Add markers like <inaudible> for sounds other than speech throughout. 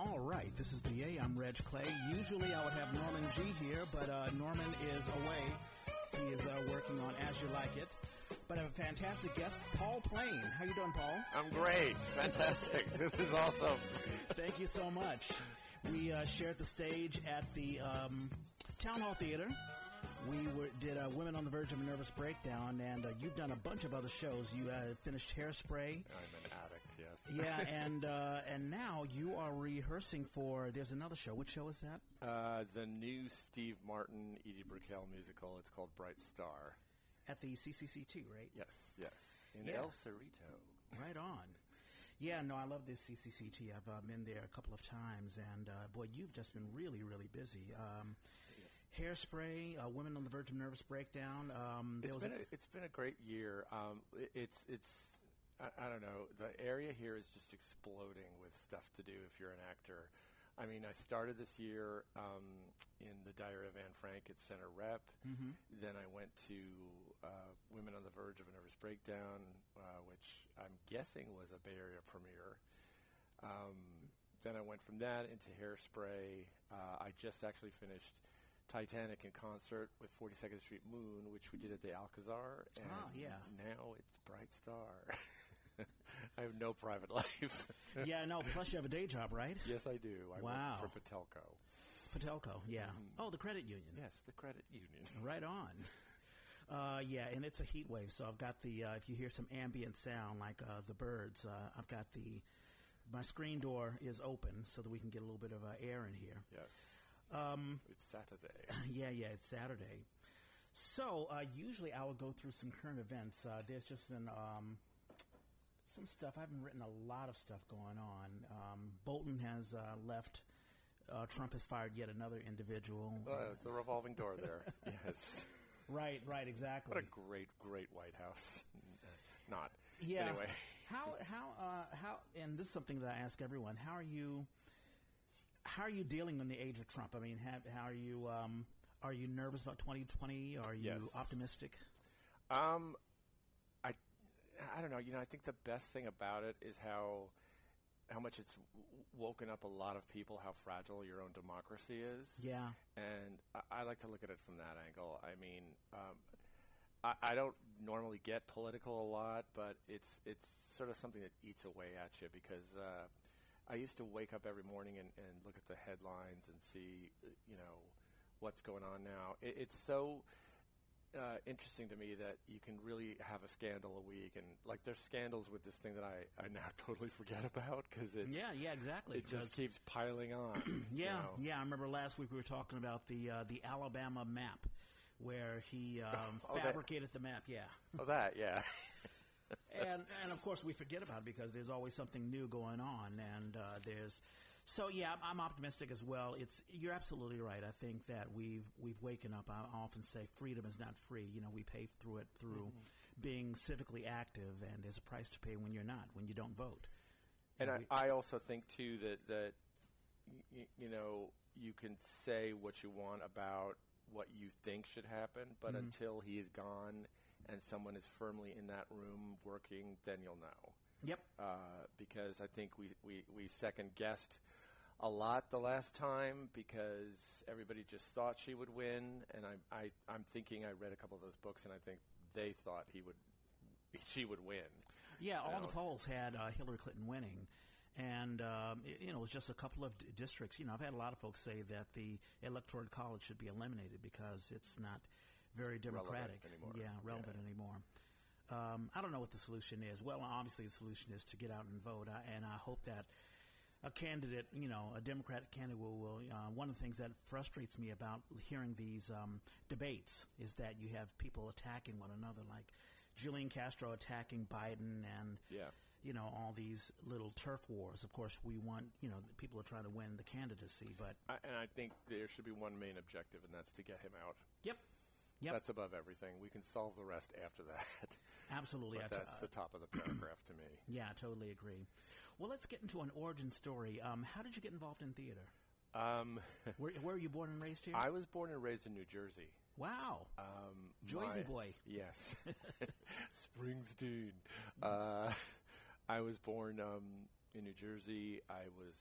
All right, this is the Yay. I'm Reg Clay. Usually I would have Norman G here, but uh, Norman is away. He is uh, working on As You Like It. But I have a fantastic guest, Paul Plain. How you doing, Paul? I'm great. Fantastic. <laughs> this is awesome. Thank you so much. We uh, shared the stage at the um, Town Hall Theater. We were, did uh, Women on the Verge of a Nervous Breakdown, and uh, you've done a bunch of other shows. You uh, finished Hairspray. Yeah, and uh, and now you are rehearsing for. There's another show. Which show is that? Uh, the new Steve Martin, Edie Brickell musical. It's called Bright Star. At the CCCT, right? Yes, yes. In Yeah. El Cerrito. Right on. Yeah, no, I love this CCCT. I've uh, been there a couple of times, and uh, boy, you've just been really, really busy. Um, Hairspray, uh, Women on the Verge of Nervous Breakdown. Um, there It's was been, a, a, it's been a great year. Um, it- it's, it's, I, I don't know, the area here is just exploding with stuff to do if you're an actor. I mean, I started this year um, in the Diary of Anne Frank at Center Rep. Mhm. Then I went to uh, Women on the Verge of a Nervous Breakdown, uh, which I'm guessing was a Bay Area premiere. Um, then I went from that into Hairspray. Uh, I just actually finished Titanic in concert with 42nd Street Moon, which we did at the Alcazar. And Ah, yeah. Now it's Bright Star. <laughs> <laughs> I have no private life. yeah, no. Plus, you have a day job, right? yes, I do. I Wow. work for Patelco. Patelco. Yeah. Mhm. Oh, the credit union. Yes, the credit union. Right on. Uh, yeah, and it's a heat wave. So I've got the. Uh, if you hear some ambient sound like uh, the birds, uh, I've got the. My screen door is open so that we can get a little bit of uh, air in here. Yes. Um, It's Saturday. <laughs> yeah, yeah, it's Saturday. So uh, usually I will go through some current events. Uh, there's just been um, some stuff. I haven't written a lot of stuff going on. Um, Bolton has uh, left. Uh, Trump has fired yet another individual. Uh, it's a revolving door there. <laughs> yes. right, right, exactly. What a great, great White House. <laughs> Not. Yeah. Anyway. How how uh, how and this is something that I ask everyone. How are you? How are you dealing in the age of Trump? I mean, have, how are you? Um, are you nervous about 2020? Are you Yes. optimistic? Um, I don't know. You know, I think the best thing about it is how, how much it's w- woken up a lot of people how fragile your own democracy is. Yeah. And I, I like to look at it from that angle. I mean, um, I, I don't normally get political a lot, but it's it's sort of something that eats away at you because uh, I used to wake up every morning and, and look at the headlines and see, uh, you know, what's going on now. It, it's so uh, interesting to me that you can really have a scandal a week, and like there's scandals with this thing that I, I now <laughs> totally forget about because it's Yeah, yeah, exactly. it just keeps piling on. <clears throat> you yeah, know. yeah. I remember last week we were talking about the uh, the Alabama map, where he <laughs> um, Oh, that- fabricated the map. Yeah, Oh, that yeah. <laughs> and and of course we forget about it because there's always something new going on, and uh, there's so yeah, I'm, I'm optimistic as well. It's you're absolutely right. I think that we've we've waken up. I often say freedom is not free. You know, we pay through it through Mm-hmm. being civically active, and there's a price to pay when you're not, when you don't vote. And we- I, I also think too that that y- you know you can say what you want about what you think should happen, but Mhm. until he is gone and someone is firmly in that room working, then you'll know. Yep. Uh, because I think we, we, we second guessed a lot the last time because everybody just thought she would win, and I, I I'm thinking I read a couple of those books and I think they thought he would <laughs> she would win. Yeah, all know. the polls had uh, Hillary Clinton winning. And, um, it, you know, it was just a couple of d- districts. You know, I've had a lot of folks say that the Electoral College should be eliminated because it's not very democratic. anymore. Yeah, relevant anymore. Um, I don't know what the solution is. Well, obviously the solution is to get out and vote. I, and I hope that a candidate, you know, a Democratic candidate will. will uh, one of the things that frustrates me about hearing these um, debates is that you have people attacking one another, like Julian Castro attacking Biden, and Yeah. you know all these little turf wars. Of course, we want you know people are trying to win the candidacy, but I, and I think there should be one main objective, and that's to get him out. Yep. Yep. That's above everything. We can solve the rest after that. <laughs> absolutely, but that's the top of the paragraph to me. <clears throat> yeah, I totally agree. Well, let's get into an origin story. Um, how did you get involved in theater? Um, <laughs> Where, where were you born and raised here? I was born and raised in New Jersey. wow, Um, Jersey boy. Yes, <laughs> <laughs> Springsteen. Uh, I was born um, in New Jersey. I was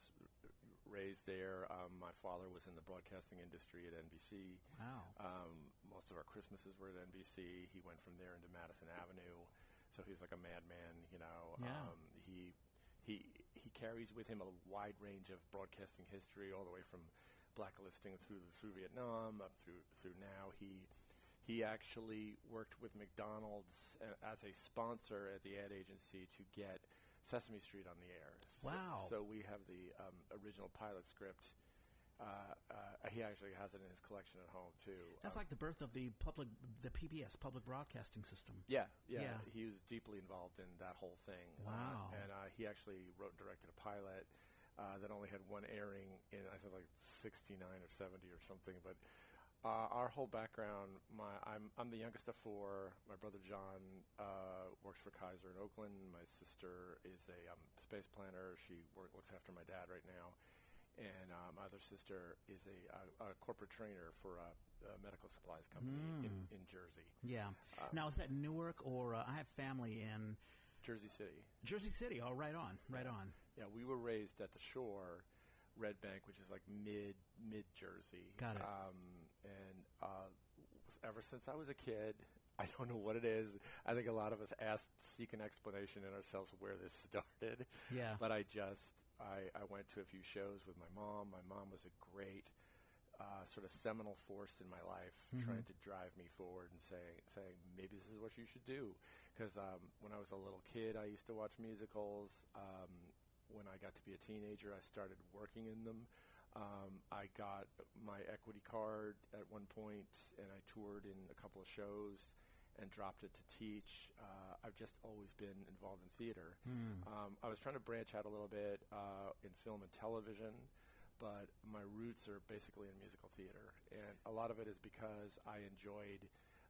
raised there. Um, my father was in the broadcasting industry at NBC. Wow. Um, most of our Christmases were at NBC. He went from there into Madison Avenue, so he's like a madman. You know, Yeah. um, he he he carries with him a wide range of broadcasting history, all the way from blacklisting through through Vietnam up through through now. He he actually worked with McDonald's uh, as a sponsor at the ad agency to get Sesame Street on the air. So- Wow. So, we have the um, original pilot script. Uh, uh, he actually has it in his collection at home too. That's Um, like the birth of the public, the PBS, public broadcasting system. yeah, yeah, Yeah. He was deeply involved in that whole thing. Wow. Uh, and uh, he actually wrote and directed a pilot uh, that only had one airing in I think like '69 or '70 or something. But uh, our whole background, my I'm I'm the youngest of four. My brother John uh, works for Kaiser in Oakland. My sister is a um, space planner. She work, looks after my dad right now. And uh, my other sister is a, a, a corporate trainer for a, a medical supplies company in, in Jersey, Yeah. Um, now, is that Newark or uh, I have family in Jersey City. Jersey City? Oh, right on, right on. Yeah, we were raised at the shore, Red Bank, which is like mid mid Jersey. Got it. Um, and uh, ever since I was a kid, <laughs> I don't know what it is. I think a lot of us ask, seek an explanation in ourselves where this <laughs> started. Yeah. But I just I, I went to a few shows with my mom. My mom was a great uh, sort of seminal force in my life, Mm-hmm. trying to drive me forward and saying saying maybe this is what you should do. Because um, when I was a little kid, I used to watch musicals. Um, when I got to be a teenager, I started working in them. Um, I got my equity card at one point, and I toured in a couple of shows and dropped it to teach. Uh, I've just always been involved in theater. Um, I was trying to branch out a little bit uh, in film and television, but my roots are basically in musical theater, and a lot of it is because I enjoyed.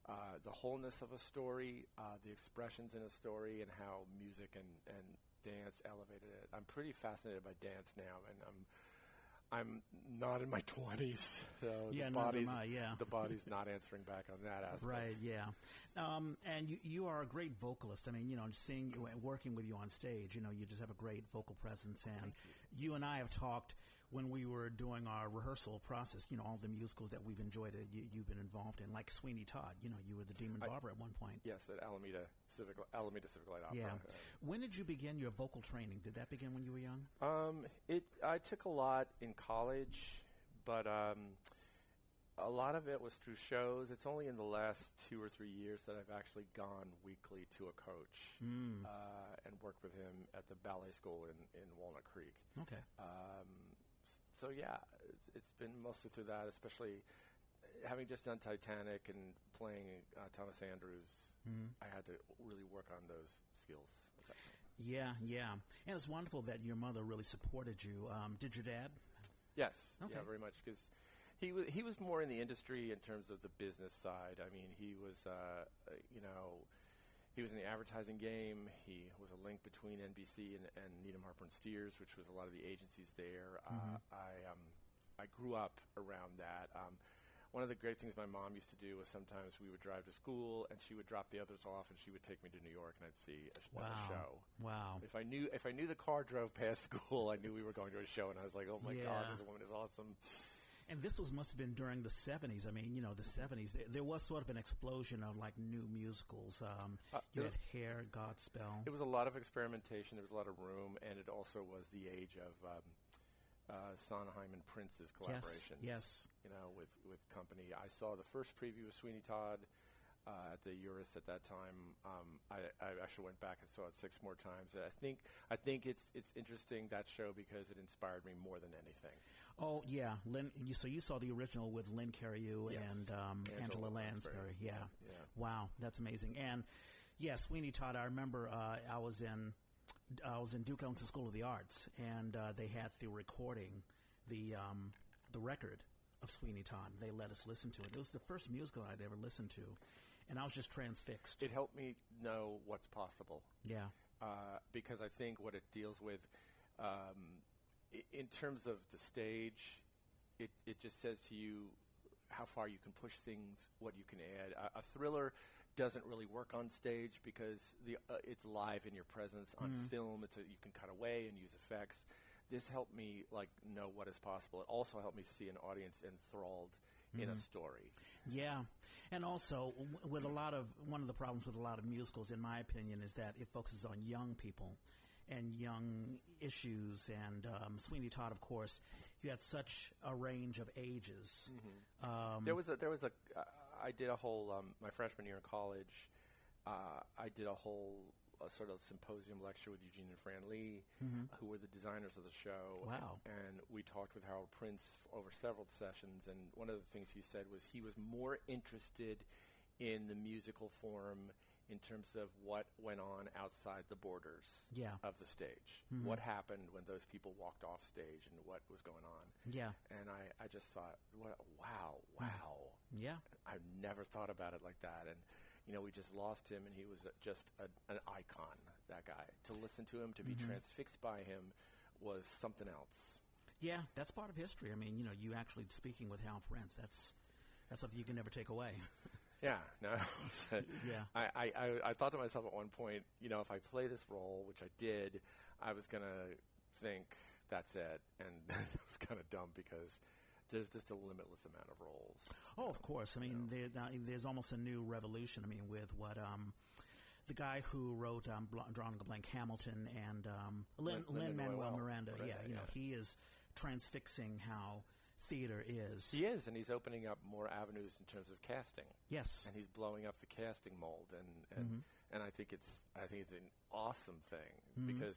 Uh, the wholeness of a story, uh, the expressions in a story, and how music and, and dance elevated it. I'm pretty fascinated by dance now, and I'm I'm not in my <laughs> twenties, so Yeah, the body's I, yeah. the body's not answering back on that <laughs> aspect. Right, yeah. Um, and you, you are a great vocalist. I mean, you know, seeing you and working with you on stage, you know, you just have a great vocal presence. And you. and I have talked when we were doing our rehearsal process, you know, all the musicals that we've enjoyed that you, you've been involved in, like Sweeney Todd. You know, you were the Demon I- Barber at one point. Yes, at Alameda Civic Alameda Civic Light Opera. Yeah. Uh, When did you begin your vocal training? Did that begin when you were young? Um, it I took a lot in college, but um, a lot of it was through shows. It's only in the last two or three years that I've actually gone weekly to a coach Mm. uh, and worked with him at the ballet school in, in Walnut Creek. Okay. Um, so yeah, it's- been mostly through that, especially having just done Titanic and playing uh, Thomas Andrews. Mhm. I had to really work on those skills. at that point. Yeah, yeah. And it's wonderful that your mother really supported you. Um, did your dad? Yes, Okay. yeah, very much because he was he was more in the industry in terms of the business side. I mean, he was uh, you know he was in the advertising game. He was a link between NBC and, and Needham Harper and Steers, which was a lot of the agencies there. Uh, I um, I grew up around that. Um, one of the great things my mom used to do was sometimes we would drive to school and she would drop the others off and she would take me to New York and I'd see a, Wow. show. Wow. If I knew if I knew the car drove past <laughs> school, I knew we were going to a show, and I was like, "Oh my god, this woman is awesome." And this was must have been during the seventies. I mean, you know, the seventies. There, there was sort of an explosion of like new musicals. Um, Uh, you had Hair, Godspell. It was a lot of experimentation. There was a lot of room, and it also was the age of um, uh, Sondheim and Prince's collaboration. Yes, yes. you know, with with company. I saw the first preview of Sweeney Todd uh, at the Uris at that time. Um, I, I actually went back and saw it six more times. I think I think it's it's interesting that show because it inspired me more than anything. Oh yeah, Len. You, so you saw the original with Len Cariou Yes. and um, Angela, Angela Lansbury. Lansbury. Yeah. Yeah. Wow, that's amazing. And yeah, Sweeney Todd. I remember uh, I was in I was in Duke Ellington School of the Arts, and uh, they had the recording, the um, the record of Sweeney Todd. They let us listen to it. It was the first musical I'd ever listened to, and I was just transfixed. It helped me know what's possible. yeah. uh, because I think what it deals with, um, in terms of the stage, it, it just says to you how far you can push things, what you can add. A, a thriller doesn't really work on stage because the uh, it's live in your presence on Mm-hmm. film. It's a, you can cut away and use effects. This helped me like know what is possible. It also helped me see an audience enthralled in Mm-hmm. a story. Yeah, and also with a lot of one of the problems with a lot of musicals, in my opinion, is that it focuses on young people and young issues. And um, Sweeney Todd, of course, you had such a range of ages. Um, There was a there was a uh, I did a whole um, my freshman year in college. Uh, I did a whole uh, sort of symposium lecture with Eugene and Fran Lee, who were the designers of the show. Mm-hmm. Wow. And we talked with Harold Prince f- over several sessions. And one of the things he said was he was more interested in the musical form in terms of what went on outside the borders Yeah. of the stage. Mm-hmm. What happened when those people walked off stage and what was going on. yeah, And I, I just thought, what, wow, wow. yeah, I've never thought about it like that. And, you know, we just lost him, and he was just a, an icon, that guy. To listen to him, to be mm-hmm. transfixed by him, was something else. yeah. That's part of history. I mean, you know, you actually speaking with Hal Prince. That's that's something you can never take away. <laughs> Yeah, no. Yeah. I, I, I, I thought to myself at one point, you know, if I play this role, which I did, I was going to think that's it. And <laughs> that was kind of dumb because there's just a limitless amount of roles. Oh, of course. I mean, there, there's almost a new revolution. I mean, with what um, the guy who wrote um, Bl- drawing a blank Hamilton and um, Lin Lin- Manuel Miranda. Miranda, Yeah, you know, he is transfixing how theater is. He is, and he's opening up more avenues in terms of casting. Yes. and he's blowing up the casting mold and and, and I think it's I think it's an awesome thing because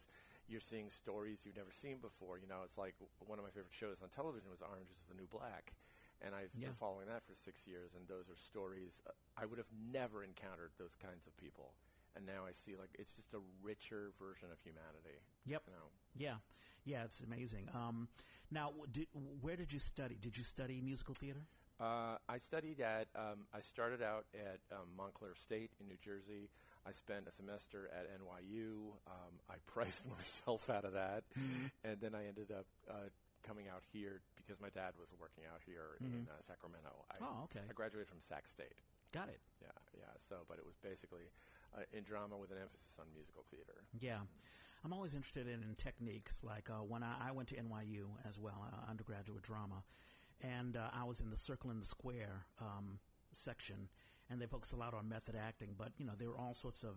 you're seeing stories you've never seen before. You know, it's like one of my favorite shows on television was Orange is the New Black. And I've Yeah. been following that for six years, and those are stories uh, I would have never encountered those kinds of people, and now I see like it's just a richer version of humanity. Yep. You know, Yeah. Yeah, it's amazing. Um, now, did, where did you study? Did you study musical theater? Uh, I studied at. Um, I started out at um, Montclair State in New Jersey. I spent a semester at NYU. Um, I <laughs> priced myself out of that, and then I ended up uh, coming out here because my dad was working out here in uh, Sacramento. I, Oh, okay. I graduated from Sac State. Got it. Yeah, yeah. So, but it was basically uh, in drama with an emphasis on musical theater. Yeah. I'm always interested in, in techniques. Like uh, when I, I went to NYU as well, uh, undergraduate drama, and uh, I was in the Circle in the Square um, section, and they focus a lot on method acting. But you know, there are all sorts of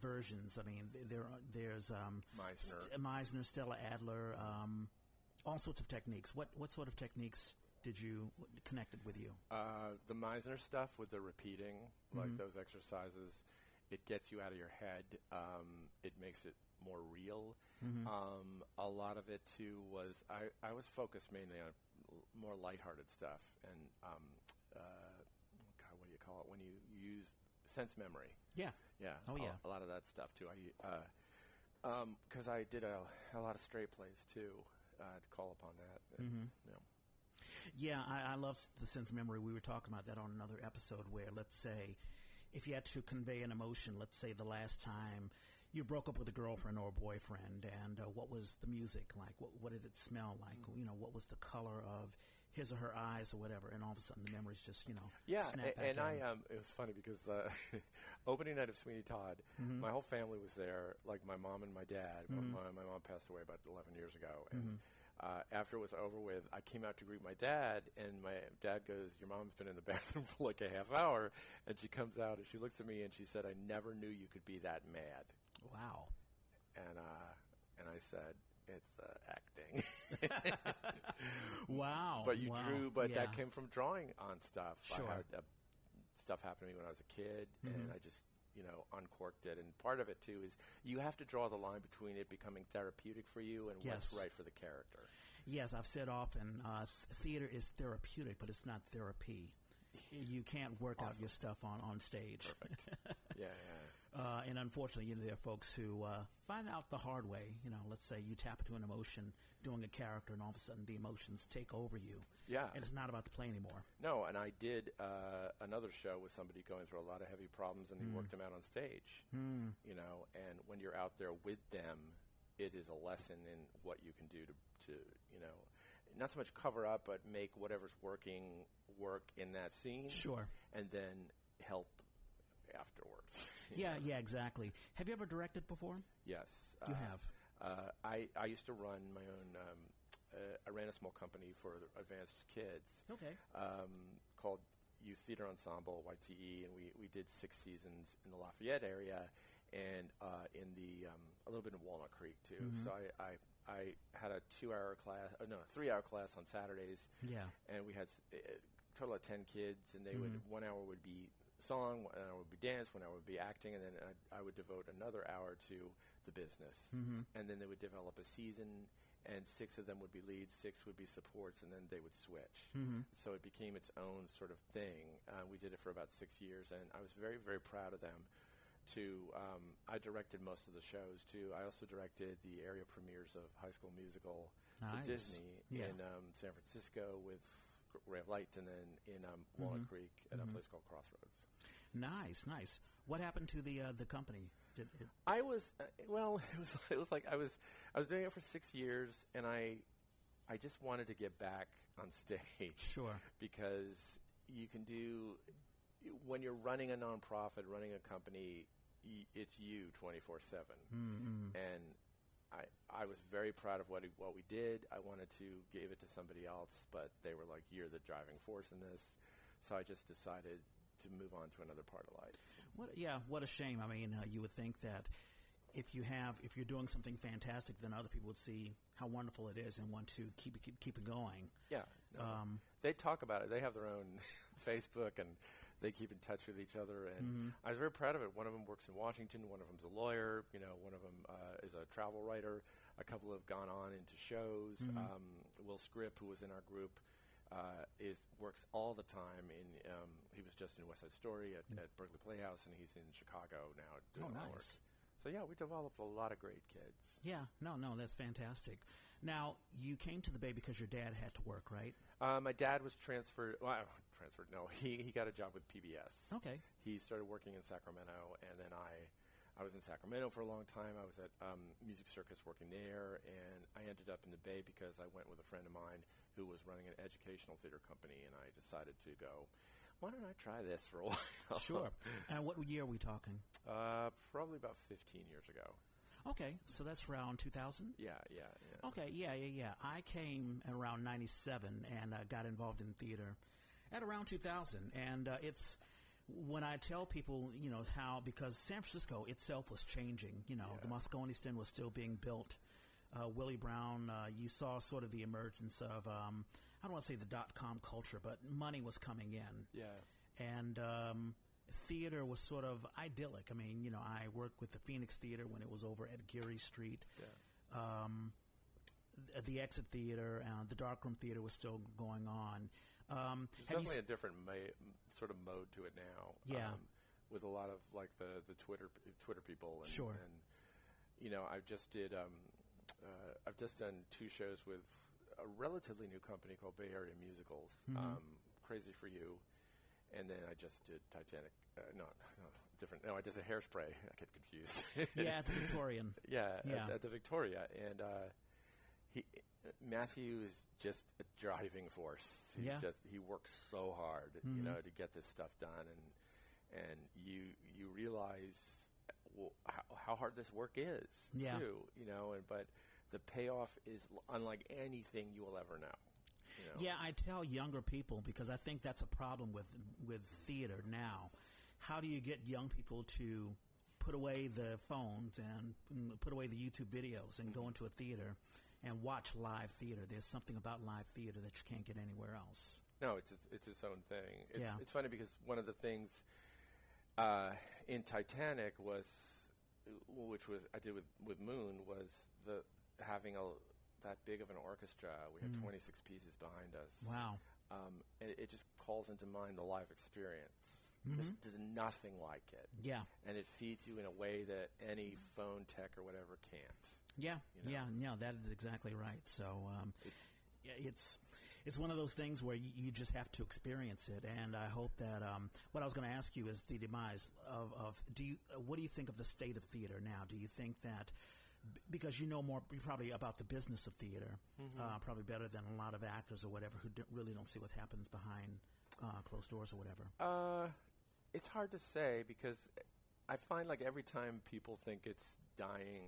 versions. I mean, there there's um, Meisner. St- Meisner, Stella Adler, um, all sorts of techniques. What what sort of techniques did you connected with you? Uh, the Meisner stuff with the repeating, like those exercises, it gets you out of your head. Um, it makes it more real. Um, a lot of it too was I, I was focused mainly on l- more lighthearted stuff and um, uh, God, what do you call it when you use sense memory? Yeah. Yeah. Oh, yeah. A, lot of that stuff too. I um, because I did a, a lot of straight plays too. Uh, to call upon that. And, you know. Yeah, I, I love the sense memory. We were talking about that on another episode where, let's say, if you had to convey an emotion, let's say the last time you broke up with a girlfriend or a boyfriend, and uh, what was the music like? What, what did it smell like? You know, what was the color of his or her eyes or whatever? And all of a sudden, the memories just, you know, Yeah, snap a- back and I um, it was funny because the <laughs> opening night of Sweeney Todd, Mm-hmm. my whole family was there, like my mom and my dad. My- My, my mom passed away about 11 years ago, and Mm-hmm. uh, after it was over with, I came out to greet my dad, and my dad goes, "Your mom's been in the <laughs> bathroom for like a half hour," and she comes out and she looks at me and she said, "I never knew you could be that mad," wow. and uh, and I said. It's uh, acting, <laughs> Wow. but you wow. drew. But yeah. that came from drawing on stuff. Sure. I had uh, stuff happen to me when I was a kid, Mm-hmm. and I just you know uncorked it. And part of it too is you have to draw the line between it becoming therapeutic for you and what's right for the character. Yes, I've said often, uh, theater is therapeutic, but it's not therapy. <laughs> You can't work out your stuff on, on stage. <laughs> Yeah, yeah. Uh, and unfortunately, you know, there are folks who uh, find out the hard way. You know, let's say you tap into an emotion doing a character, and all of a sudden the emotions take over you. Yeah. And it's not about the play anymore. No, and I did uh, another show with somebody going through a lot of heavy problems, and he Hmm. worked them out on stage. You know, and when you're out there with them, it is a lesson in what you can do to, to you know, not so much cover up, but make whatever's working work in that scene. Sure. and then help afterwards. <laughs> Yeah, yeah, exactly. Have you ever directed before? Yes, You uh, have. Uh, I I used to run my own. Um, uh, I ran a small company for advanced kids Okay. um, called Youth Theater Ensemble (YTE), and we, we did six seasons in the Lafayette area, and uh, in the um, a little bit in Walnut Creek too. Mhm. So I, I I had a two-hour class, uh, no, three-hour class on Saturdays, Yeah. and we had a total of ten kids, and they would Mhm. one hour would be song, and I would be dance, one I would be acting, and then I, I would devote another hour to the business, Mm-hmm. and then they would develop a season, and six of them would be leads, six would be supports, and then they would switch. Mm-hmm. So it became its own sort of thing. Uh, we did it for about six years, and I was very, very proud of them. To um, I directed most of the shows too. I also directed the area premieres of High School Musical Nice. with Disney Yeah. in um, San Francisco with Ray of Light, and then in um, Walnut Mhm. Creek at Mhm. a place called Crossroads. Nice, nice. What happened to the uh, the company? Did it, I was uh, well. <laughs> It was it was like I was I was doing it for six years, and I I just wanted to get back on stage sure. <laughs> because you can do when you're running a nonprofit, running a company, y- it's you twenty four seven, Mm-hmm. and I I was very proud of what what we did. I wanted to give it to somebody else, but they were like, "You're the driving force in this," so I just decided to move on to another part of life. What? Yeah. What a shame. I mean, uh, you would think that if you have, if you're doing something fantastic, then other people would see how wonderful it is and want to keep it keep, keep it going. Yeah, no, Um, they talk about it. They have their own <laughs> Facebook and they keep in touch with each other. And Mhm. I was very proud of it. One of them works in Washington. One of them's a lawyer. You know, one of them uh, is a travel writer. A couple have gone on into shows. Mhm. Um, Will Scripp, who was in our group, uh, is works all the time. In um, he was just in West Side Story at, at Berkeley Playhouse, and he's in Chicago now oh, doing work. nice. So yeah, we developed a lot of great kids. Yeah. No, no, that's fantastic. Now you came to the Bay because your dad had to work, right? Uh, my dad was transferred. Well, transferred. No, <laughs> he he got a job with PBS. Okay. he started working in Sacramento, and then I, I was in Sacramento for a long time. I was at um, Music Circus working there, and I ended up in the Bay because I went with a friend of mine who was running an educational theater company, and I decided to go. Why don't I try this for a <laughs> while? Sure. and what year are we talking? uh, probably about 15 years ago. Okay, so that's around 2000. Yeah, yeah, yeah. Okay, yeah, yeah, yeah. I came around '97 and uh, got involved in theater at around 2000, and uh, it's when I tell people, you know, how because San Francisco itself was changing. You know, the Moscone Stand was still being built. Uh, Willie Brown, uh, you saw sort of the emergence of um, I don't want to say the dot com culture, but money was coming in Yeah. and um, theater was sort of idyllic. I mean, you know, I worked with the Phoenix Theater when it was over at Geary Street. Yeah. Um, th- the Exit Theater, uh, the Darkroom Theater was still going on. Um, There's definitely s- a different ma- sort of mode to it now. Yeah. Um, with a lot of like the, the Twitter Twitter people and, Sure. and you know I just did um, uh, I've just done two shows with a relatively new company called Bay Area Musicals, Mhm. um, Crazy for You, and then I just did Titanic. Uh, no, no, different. No, I did a Hairspray. <laughs> I get confused. yeah, at the Victorian. Yeah, <laughs> Yeah. At, at the Victoria, and uh, he Matthew is just a driving force. He Yeah. just he works so hard, you Mhm. know, to get this stuff done, and and you you realize well, how, how hard this work is, Yeah. too, you know, and but the payoff is unlike anything you will ever know. You know? Yeah, I tell younger people because I think that's a problem with with theater now. How do you get young people to put away the phones and mm, put away the YouTube videos and go into a theater and watch live theater? There's something about live theater that you can't get anywhere else. No, it's its, it's its own thing. It's, Yeah. it's funny because one of the things uh, in Titanic was, which was I did with with Moon, was the having a that big of an orchestra. We had Mm. 26 pieces behind us. Wow. Um, it, it just calls into mind the live experience. Mhm. There's, there's nothing like it, Yeah. and it feeds you in a way that any phone tech or whatever can't. Yeah, You know? yeah, yeah. That is exactly right. So, um, It- yeah, it's it's one of those things where you, you just have to experience it. And I hope that um, what I was going to ask you is the demise of, of do you uh, what do you think of the state of theater now? Do you think that because you know more probably about the business of theater, uh, probably better than a lot of actors or whatever who don't, really don't see what happens behind uh, closed doors or whatever. Uh, it's hard to say because I find like every time people think it's dying,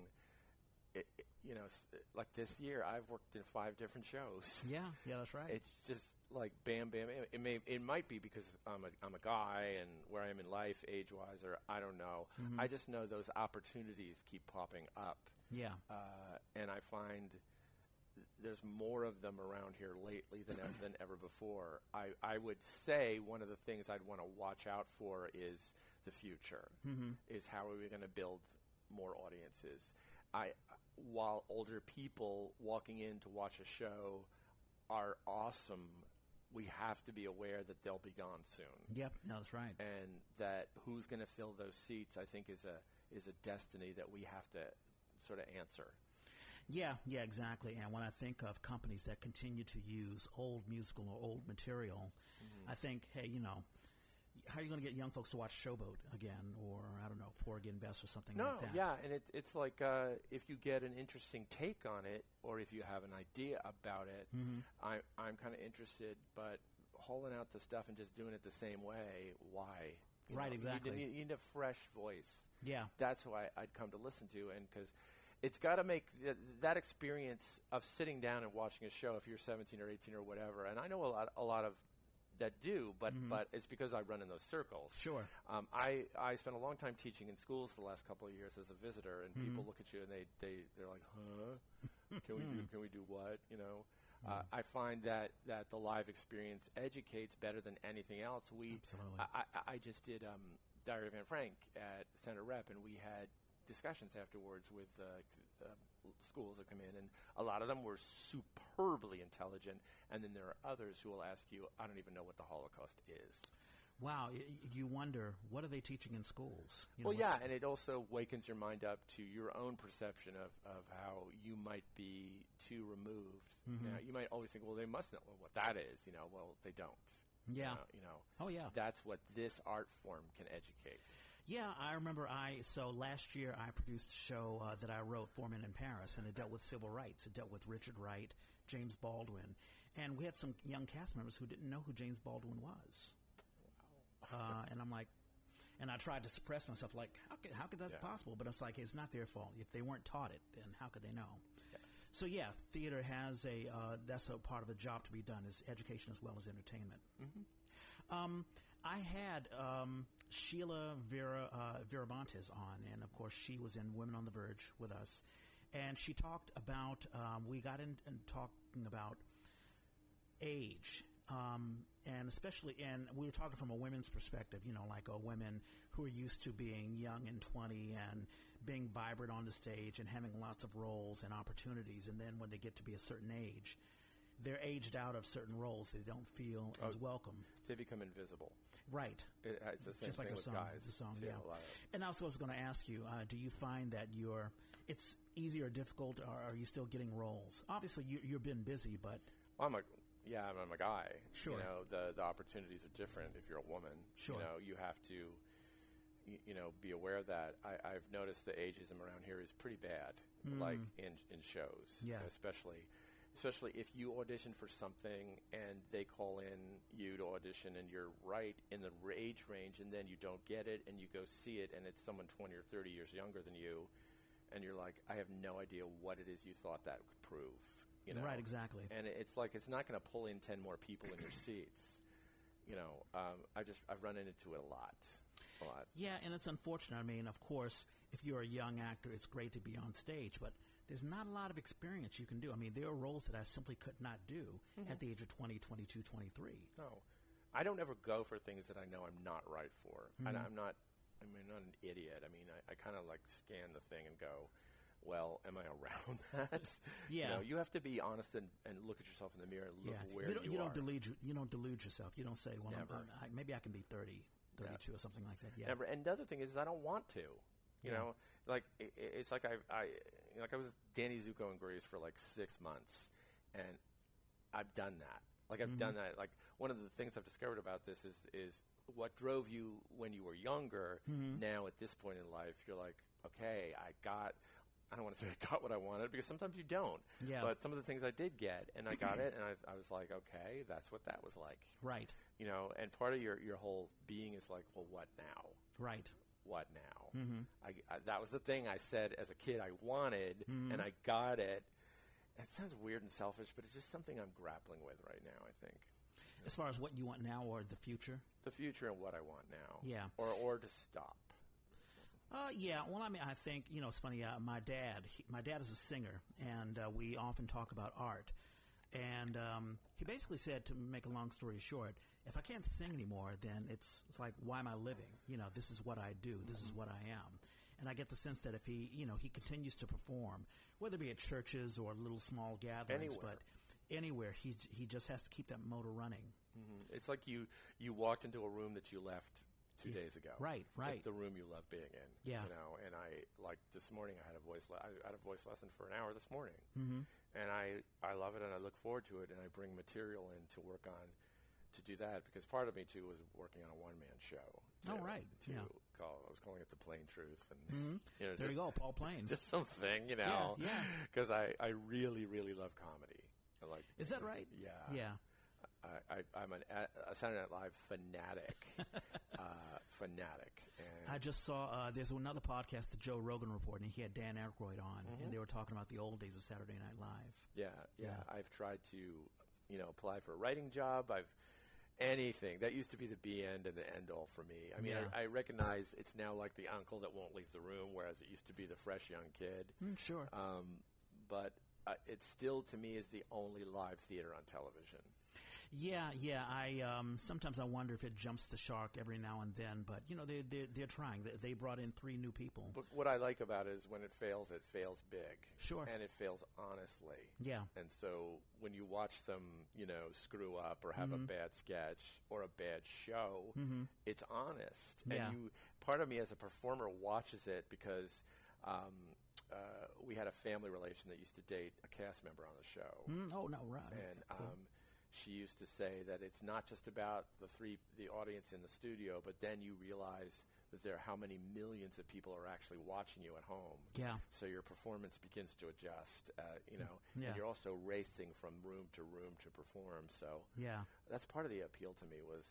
it, it, you know, like this year I've worked in five different shows. <laughs> Yeah, yeah, that's right. It's just like bam, bam. It, may, it might be because I'm a, I'm a guy and where I am in life, age wise, or I don't know. Mm-hmm. I just know those opportunities keep popping up, yeah, uh, and I find there's more of them around here lately than ev- than ever before. I I would say one of the things I'd want to watch out for is the future. mm-hmm. Is how are we going to build more audiences? I while older people walking in to watch a show are awesome, we have to be aware that they'll be gone soon, yep, no, that's right. and that who's going to fill those seats, I think, is a is a destiny that we have to sort of answer. Yeah, yeah, exactly. And when I think of companies that continue to use old musical or old material, Mm-hmm. I think, hey, you know, how are you going to get young folks to watch Showboat again, or I don't know, Porgy and Bess or something No, like that? yeah, and it's it's like uh, if you get an interesting take on it, or if you have an idea about it, Mhm. I, I'm kind of interested. But hauling out the stuff and just doing it the same way, why? You Right, know, exactly. You need, you need a fresh voice. yeah, That's why I'd come to listen to, and because it's got to make th- that experience of sitting down and watching a show. If you're 17 or 18 or whatever, and I know a lot, a lot of that do, but Mhm. but it's because I run in those circles. sure. Um, I I spent a long time teaching in schools the last couple of years as a visitor, and people Mhm. look at you and they they they're like, huh? Can we do <laughs> can we do what? You know. Uh, Mm. I find that, that the live experience educates better than anything else. We, Absolutely. I, I, I just did um, Diary of Anne Frank at Center Rep, and we had discussions afterwards with uh, uh, schools that come in, and a lot of them were superbly intelligent. And then there are others who will ask you, "I don't even know what the Holocaust is." Wow, you wonder what are they teaching in schools? You know, well, yeah, and it also wakens your mind up to your own perception of, of how you might be too removed. Mhm. You, might always think, well, they must know what that is. You know, well, they don't. yeah. You know, you know, Oh, yeah. that's what this art form can educate. Yeah, I remember I, so last year I produced a show uh, that I wrote, Four Men in Paris, and it dealt with civil rights. It dealt with Richard Wright, James Baldwin, and we had some young cast members who didn't know who James Baldwin was. Uh, and I'm like, and I tried to suppress myself, like, how could, how could that Yeah. be possible? But it's like, it's not their fault. If they weren't taught it, then how could they know? Yeah. So yeah, theater has a, uh, that's a part of a job to be done, is education as well as entertainment. Mm-hmm. Um, I had um, Sheila Vera uh, Viramontes on, and of course she was in Women on the Verge with us, and she talked about. Um, we got in, in talking about age, um, and especially, and we were talking from a women's perspective. You know, like uh, women who are used to being young and twenty and being vibrant on the stage and having lots of roles and opportunities, and then when they get to be a certain age. They're aged out of certain roles. They don't feel as Oh. welcome. They become invisible. Right. It, uh, it's the same Just like thing with song, guys. the song, too, yeah. a lot of- And also, I was going to ask you: uh, Do you find that you're it's easy or difficult, or are you still getting roles? Obviously, you, you've been busy, but Well, I'm a yeah, I'm, I'm a guy. Sure. You know, the the opportunities are different if you're a woman. Sure. You know, you have to, you, you know, be aware of that. I, I've noticed the ageism around here is pretty bad, like in in shows. Mm. Yeah. Especially, especially if you audition for something and they call in you to audition and you're right in the age range and then you don't get it and you go see it and it's someone 20 or 30 years younger than you and you're like I have no idea what it is you thought that could prove you know right, exactly. and it's like it's not going to pull in 10 more people in your <coughs> seats you know um, i just i've run into it a lot a lot Yeah, and it's unfortunate. I mean, of course, if you're a young actor, it's great to be on stage, but there's not a lot of experience you can do. I mean, there are roles that I simply could not do at the age of 20, 22, 23. no i don't ever go for things that i know i'm not right for and Mhm. i'm not i mean not an idiot i mean i, I kind of like scan the thing and go well am i around <laughs> that you Yeah. know you have to be honest and, and look at yourself in the mirror and look yeah, where you don't, you are don't delude you, you don't delude yourself. You don't say, "Well, I'm, I'm, I, maybe I can be 30, 32 or something like that." Yeah, Never. And the other thing is, I don't want to. You Yeah. know, like i i- it's like I, I, like I was Danny Zuko and Grease for like six months, and I've done that. Like I've Mhm. done that. Like one of the things I've discovered about this is is what drove you when you were younger. Mhm. Now at this point in life, you're like, okay, I got I don't want to say <laughs> I got what I wanted because sometimes you don't. Yeah. But some of the things I did get, and I got <clears throat> it, and I, I was like, okay, that's what that was like. Right. You know, and part of your your whole being is like, well, what now? Right. What now? Mm-hmm. I, I, that was the thing I said as a kid I wanted, and I got it. It sounds weird and selfish, but it's just something I'm grappling with right now. I think As far as what you want now or the future. the future and what I want now. Yeah. Or or to stop. Uh, yeah. Well, I mean, I think you know it's funny. Uh, my dad, he, my dad is a singer, and uh, we often talk about art. And um, he basically said, to make a long story short, if I can't sing anymore, then it's, it's like, why am I living? You know, this is what I do. This is what I am. And I get the sense that if he, you know, he continues to perform, whether it be at churches or little small gatherings, Anywhere. but anywhere, he he just has to keep that motor running. hmm It's like you you walked into a room that you left two Yeah. days ago. Right, right. The room you love being in. Yeah. You know, and I like this morning I had a voice le- I had a voice lesson for an hour this morning. Mm-hmm. and I, I love it and I look forward to it and I bring material in to work on to do that because part of me too was working on a one man show. Oh, to- right. Yeah. call, I was calling it the plain truth and Mhm. you know There just, you go, Paul Plain. just something you know yeah. because I, I really really love comedy. I like Is that right? Yeah. Yeah. I, I, I'm an, a a Saturday Night Live fanatic, <laughs> uh, fanatic, and I just saw uh, there's another podcast, the Joe Rogan Report, and he had Dan Aykroyd on, and they were talking about the old days of Saturday Night Live. Yeah, yeah, Yeah. I've tried to, you know, apply for a writing job. I've anything that used to be the B end and the end all for me. I mean, Yeah. I, I recognize it's now like the uncle that won't leave the room, whereas it used to be the fresh young kid. Mm, sure. Um, but uh, it still, to me, is the only live theater on television. Yeah, yeah. I um, sometimes I wonder if it jumps the shark every now and then, but you know they they're, they're trying. They, they brought in three new people. But what I like about it is when it fails, it fails big. Sure. And it fails honestly. Yeah, And so when you watch them, you know, screw up or have Mm-hmm. a bad sketch or a bad show, it's honest. Yeah. And you, part of me as a performer watches it because um, uh, we had a family relation that used to date a cast member on the show, Mm, oh no, right. and um, she used to say that it's not just about the three, the audience in the studio, but then you realize that there are how many millions of people are actually watching you at home. yeah, So your performance begins to adjust, uh, you know, Yeah. and you're also racing from room to room to perform. So yeah, that's part of the appeal to me was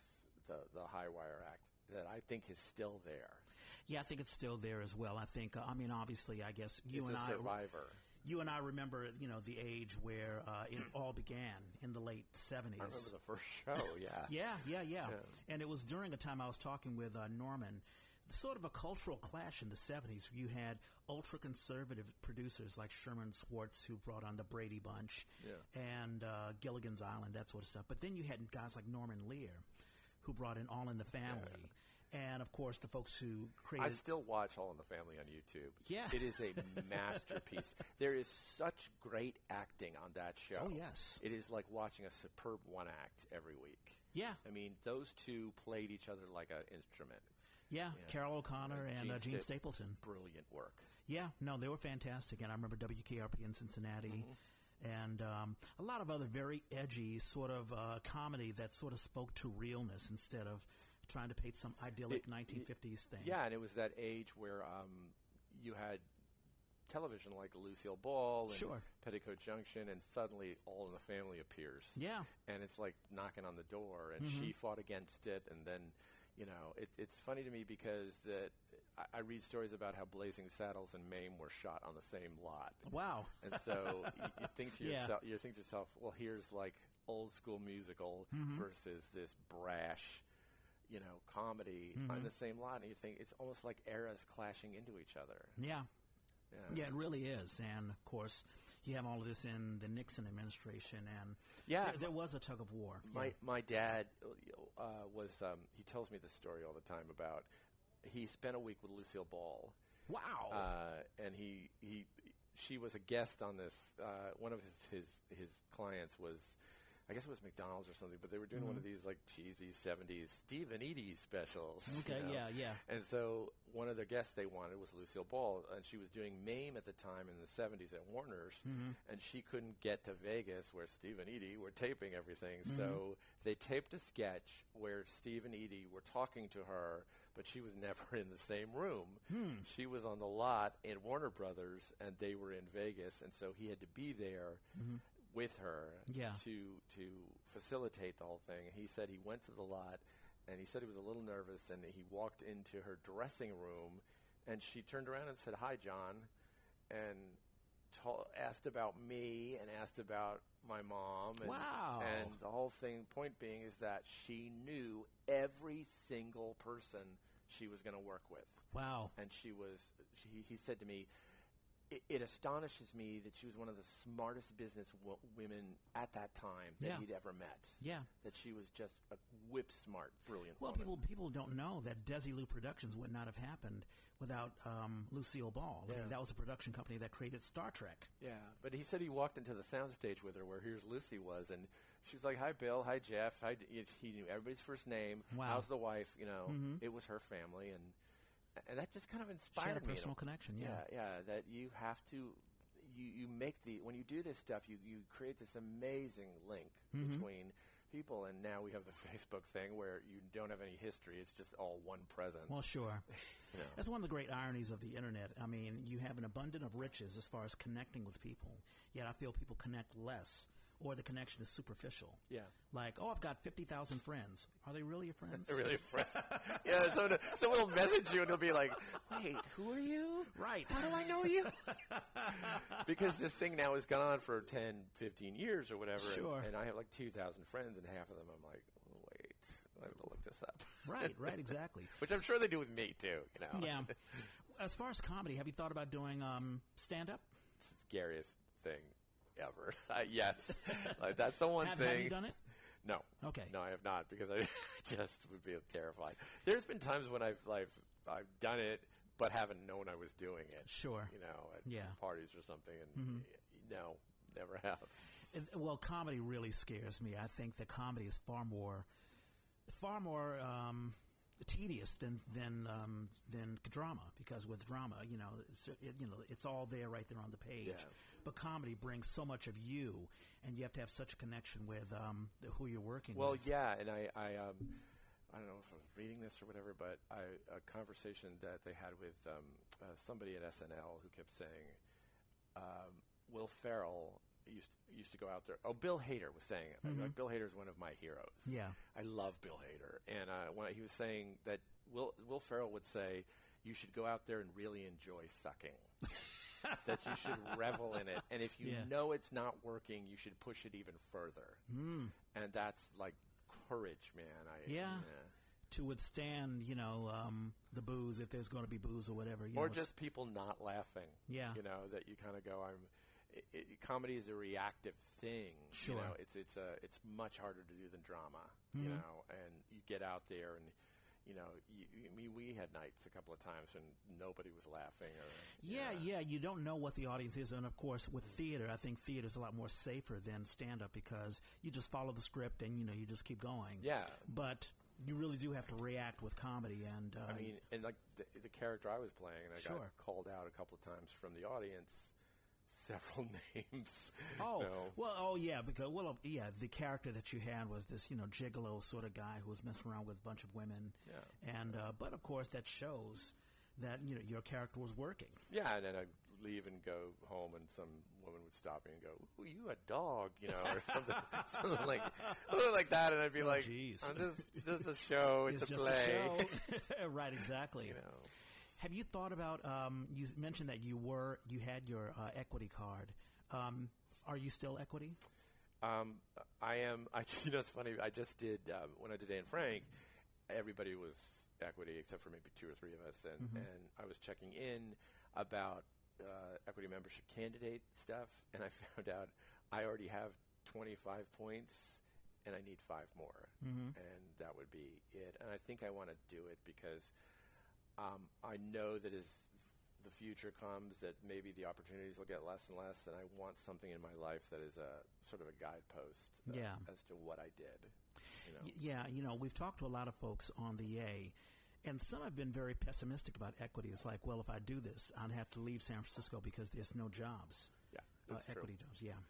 the the high wire act that I think is still there. yeah. I think it's still there as well. I think. Uh, I mean, obviously, I guess you it's and I survivor. You and I remember, you know, the age where uh, it all began in the late seventies. I remember the first show. Yeah. <laughs> Yeah, yeah, yeah, Yeah. And it was during a time I was talking with uh, Norman, sort of a cultural clash in the 70s. You had ultra conservative producers like Sherwood Schwartz, who brought on the Brady Bunch, Yeah. and uh, Gilligan's Island, that sort of stuff. But then you had guys like Norman Lear, who brought in All in the Family. And of course, the folks who created. I still watch All in the Family on YouTube. Yeah. It is a <laughs> masterpiece. There is such great acting on that show. Oh, yes. It is like watching a superb one act every week. yeah, I mean, those two played each other like an instrument. yeah, Yeah. Carroll O'Connor and uh, Jean Jean Sta- Stapleton. Brilliant work. Yeah, no, they were fantastic, and I remember WKRP in Cincinnati, and um, a lot of other very edgy sort of uh, comedy that sort of spoke to realness instead of trying to paint some idyllic It- 1950s thing. Yeah, and it was that age where um, you had television like Lucille Ball and Sure. Petticoat Junction, and suddenly All in the Family appears. yeah, and it's like knocking on the door and Mm-hmm. she fought against it and then you know it, it's funny to me because that I, I read stories about how blazing saddles and mame were shot on the same lot wow, and so you, you <laughs> think to Yeah. yourself you think to yourself well here's like old school musical Mm-hmm. versus this brash you know comedy Mm-hmm. on the same lot and you think it's almost like eras clashing into each other yeah, yeah, yeah, it really is, and of course you have all of this in the Nixon administration, and Yeah. there, there was a tug of war. My yeah. my dad uh, was um, he tells me this story all the time about he spent a week with Lucille Ball, wow, uh, and he he she was a guest on this. Uh, one of his his his clients was I guess it was McDonald's or something, but they were doing one of mm-hmm. these like cheesy '70s Steve and Edie specials. you Okay, know? yeah, yeah. And so one of the guests they wanted was Lucille Ball, and she was doing MAME at the time in the 70s at Warner's, mm-hmm. and she couldn't get to Vegas where Steve and Edie were taping everything. Mm-hmm. So they taped a sketch where Steve and Edie were talking to her, but she was <laughs> never in the same room. Hmm. She was on the lot at Warner Brothers, and they were in Vegas, and so he had to be there with her Yeah. to to facilitate the whole thing. He said he went to the lot and he said he was a little nervous and he walked into her dressing room and she turned around and said, "Hi, John," and ta- asked about me and asked about my mom. And, Wow. And the whole thing, point being, is that she knew every single person she was going to work with Wow. and she was she, he said to me it, it astonishes me that she was one of the smartest business w- women at that time that Yeah. he'd ever met Yeah. that she was just a whip smart brilliant Well, woman. people people don't know that Desilu Productions would not have happened without um, Lucille Ball. I Yeah. mean, that was a production company that created Star Trek. yeah but he said he walked into the soundstage with her where here's lucy was and she was like hi bill hi jeff hi He- he knew everybody's first name Wow. how's the wife you know Mhm. it was her family and and that just kind of inspired a me personal connection. Yeah. yeah, yeah, that you have to you you make the when you do this stuff you you create this amazing link Mhm. between people and now we have the <laughs> Facebook thing where you don't have any history it's just all one present Well, sure. <laughs> you know. That's one of the great ironies of the internet. I mean, you have an abundance of riches as far as connecting with people, yet I feel people connect less, or the connection is superficial. yeah Like, oh, I've got 50,000 friends. Are they really your friends? <laughs> They're really friends? <laughs> yeah someone, someone will message you and it'll be like wait who are you Right. how do I know you <laughs> because this thing now has gone on for 10 15 years or whatever and- Sure. and, I have like 2,000 friends and half of them I'm like wait I have to look this up right, right, exactly. which I'm sure they do with me too you know Yeah. As far as comedy, have you thought about doing um, stand up? it's the scariest thing ever. <laughs> Uh, yes, <laughs> like, that's the one have, thing. have you done it? No, Okay. no, I have not because I <laughs> just would be terrified. There's been times when I've like I've done it, but haven't known I was doing it. Sure. You know, at Yeah. parties or something, and Mhm. no, never have. Well, comedy really scares me. I think that comedy is far more, far more um, tedious than than um, than drama because with drama, you know, it's, it, you know, it's all there right there on the page. Yeah. But comedy brings so much of you, and you have to have such a connection with um, the, who you're working with. Well, with. yeah, and I, I, um, I don't know if I was reading this or whatever, but I, a conversation that they had with um, uh, somebody at SNL who kept saying, um, Will Ferrell used used to go out there. Oh, Bill Hader was saying it. Like, Mhm. Like, Bill Hader's one of my heroes. Yeah. I love Bill Hader, and uh, when he was saying that Will Will Ferrell would say, "You should go out there and really enjoy sucking." <laughs> that you should revel in it, and if you Yeah. know it's not working, you should push it even further Mm. and that's like courage, man. I, Yeah. To withstand, you know, um, the booze if there's going to be booze or whatever. You Or know, just people not laughing. Yeah. You know that you kind of go, I'm. It, it, comedy is a reactive thing. Sure. You know, it's it's a it's much harder to do than drama. You Mhm. know, and you get out there and. You know, you, you, I mean, we had nights a couple of times when nobody was laughing. Or Yeah, yeah, you don't know what the audience is, and of course, with theater, I think theater is a lot more safer than stand-up because you just follow the script and you know you just keep going. yeah. But you really do have to react with comedy, and uh, I mean, and like the, the character I was playing, and I Sure. got called out a couple of times from the audience, several <laughs> names. oh, well, oh yeah, because well, uh, yeah, the character that you had was this you know gigolo sort of guy who was messing around with a bunch of women, yeah. and uh, but of course that shows that you know your character was working. Yeah, and then I'd leave and go home, and some woman would stop me and go, "Ooh, you a dog?" You know, or something, <laughs> something like something like that, and I'd be Oh, like, jeez. "I'm just just a show. <laughs> It's, a just play." show. right, exactly. you know, Have you thought about? Um, you mentioned that you were you had your uh, equity card. Um, are you still equity? um, I am. <laughs> I you know, it's funny. I just did um, when I did Anne Frank. Everybody was equity except for maybe two or three of us, and Mhm. and I was checking in about uh, equity membership candidate stuff, and I <laughs> found out I already have 25 points, and I need five more. Mm-hmm. and that would be it. And I think I want to do it because um, I know that as the future comes, that maybe the opportunities will get less and less, and I want something in my life that is a sort of a guidepost uh, Yeah. as to what I did. You know? Yeah, you know, we've talked to a lot of folks on the A, and some have been very pessimistic about equity. It's like, well, if I do this, I'd have to leave San Francisco because there's no jobs, yeah, uh, equity jobs. Yeah,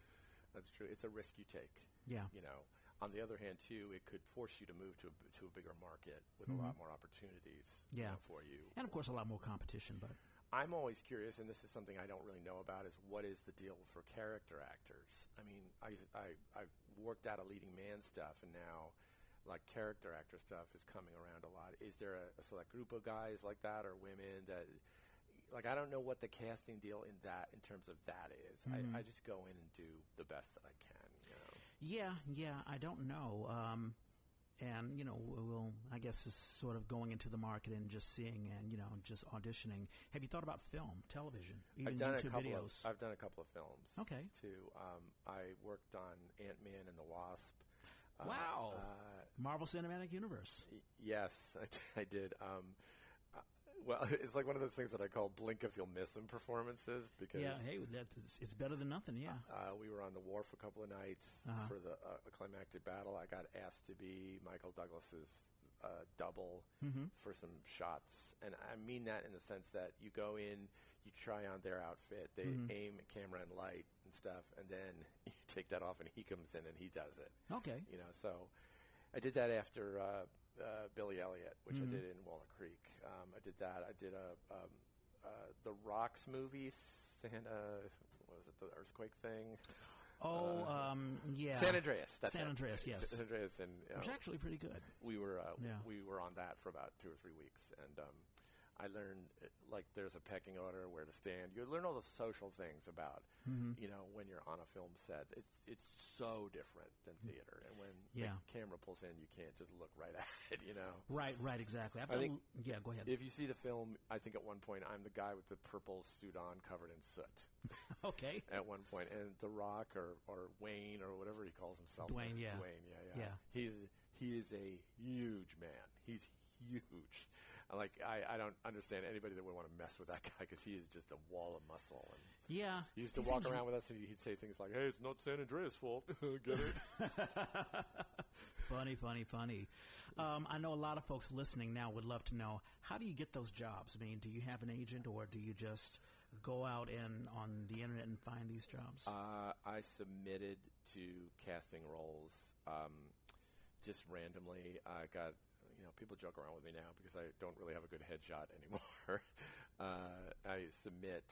That's true. It's a risk you take. yeah, You know, on the other hand, too, it could force you to move to a, to a bigger market with Mhm. a lot more opportunities. you know, for you. and of course, a lot more competition. But I'm always curious, and this is something I don't really know about, is what is the deal for character actors? I mean, I, I, I've worked out a leading man stuff, and now, like, character actor stuff is coming around a lot. Is there a, a select group of guys like that or women that, like, I don't know what the casting deal in that, in terms of that is. Mhm. I, I just go in and do the best that I can, you know? Yeah, yeah, I don't know. Um, and you know, we- we'll I guess is sort of going into the market and just seeing and you know just auditioning. Have you thought about film, television, even I've done YouTube a couple videos? of I've done a couple of films. Okay. Too. Um, I worked on Ant Man and the Wasp. Uh, Wow. Uh, Marvel Cinematic Universe. y- yes, I, <laughs> I did. Um, well, <laughs> it's like one of those things that I call blink if you'll miss them performances because Yeah, hey, that, it's, better than nothing. Yeah. uh, we were on the wharf a couple of nights Uh-huh. for the uh, climactic battle. I got asked to be Michael Douglas's uh, double Mm-hmm. for some shots, and I mean that in the sense that you go in, you try on their outfit, they Mhm. aim camera and light and stuff, and then <laughs> you take that off, and he comes in and he does it. Okay. You know, so I did that after uh, uh, Billy Elliot, which Mhm. I did in Walnut Creek. Um, I did that. I did a um, uh, the Rocks movie, Santa. What was it? The earthquake thing. Oh, Uh, um, yeah. San Andreas. That's San it. Andreas, yes. San Andreas, and you know, actually pretty good. we were uh, Yeah. we were on that for about two or three weeks, and um, I learned uh, like there's a pecking order, where to stand. You learn all the social things about Mm-hmm. you know when you're on a film set. It's it's so different than theater, and when Yeah. the camera pulls in, you can't just look right <laughs> at it. You know. Right, right, exactly. I've I think- yeah, go ahead. If you see the film, I think at one point I'm the guy with the purple suit on, covered in soot. <laughs> okay. At one point, and The Rock or, or Wayne or whatever he calls himself. Dwayne, yeah. Dwayne, yeah, yeah. Yeah. He's he is a huge man. He's huge. Like I, I don't understand anybody that would want to mess with that guy because he is just a wall of muscle. And Yeah. he used to he walk seems- around with us and he'd say things like, "Hey, it's not San Andreas' fault." <laughs> Get it? <laughs> funny, funny, funny. Um, I know a lot of folks listening now would love to know how do you get those jobs? I mean, do you have an agent or do you just go out and on the internet and find these jobs? Uh, I submitted to casting roles um, just randomly. I got, you know, people joke around with me now because I don't really have a good headshot anymore. <laughs> uh, I submit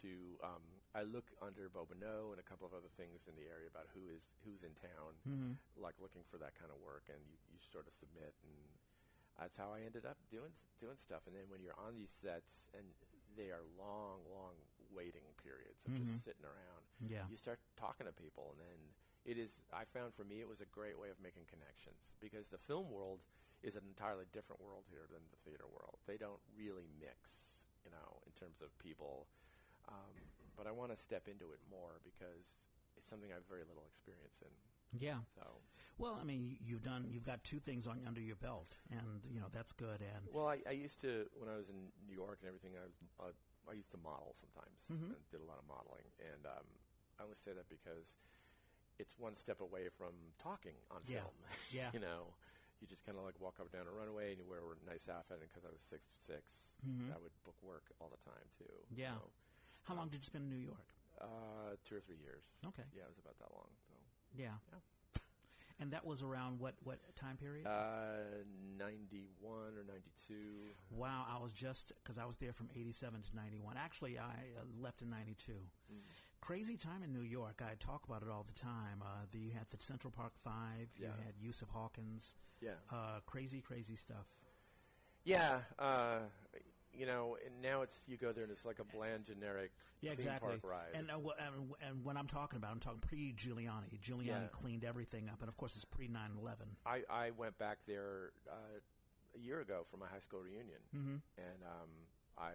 to. Um, I look under Bobino and a couple of other things in the area about who is who's in town, Mhm. like looking for that kind of work, and you, you sort of submit, and that's how I ended up doing doing stuff. And then when you're on these sets, and they are long, long waiting periods of Mhm. just sitting around Yeah. you start talking to people and then it is i found for me it was a great way of making connections because the film world is an entirely different world here than the theater world they don't really mix you know in terms of people um, but i want to step into it more because it's something i have very little experience in Yeah. so Well, I mean, you- you've done, you've got two things on under your belt, and you know that's good. And well i, I used to when i was in new york and everything i was uh, i used to model sometimes Mhm. and did a lot of modeling and um, i only say that because it's one step away from talking on Yeah. film <laughs> yeah, you know, you just kind of like walk up and down a runway and you wear a nice outfit. And because I was six six, Mhm. I would book work all the time too. Yeah. So, how long did you spend in New York? uh, two or three years. Okay, Yeah, it was about that long. So, yeah. Yeah. And that was around what what time period? uh, ninety one or ninety two. wow, I was just because I was there from '87 to '91. Actually, I uh, left in '92. Mm. Crazy time in New York. I talk about it all the time. Uh, the, you had the Central Park Five. You Yeah. had Yusuf Hawkins. Yeah. Uh, crazy, crazy stuff. Yeah. Uh, you know, and now it's you go there and it's like a bland generic Yeah, theme exactly. park ride. And, uh, wh- and and when I'm talking about, I'm talking pre Giuliani. Giuliani Yeah. cleaned everything up, and of course, it's pre 9/11. I, I went back there uh, a year ago for my high school reunion. Mm-hmm. and um, I,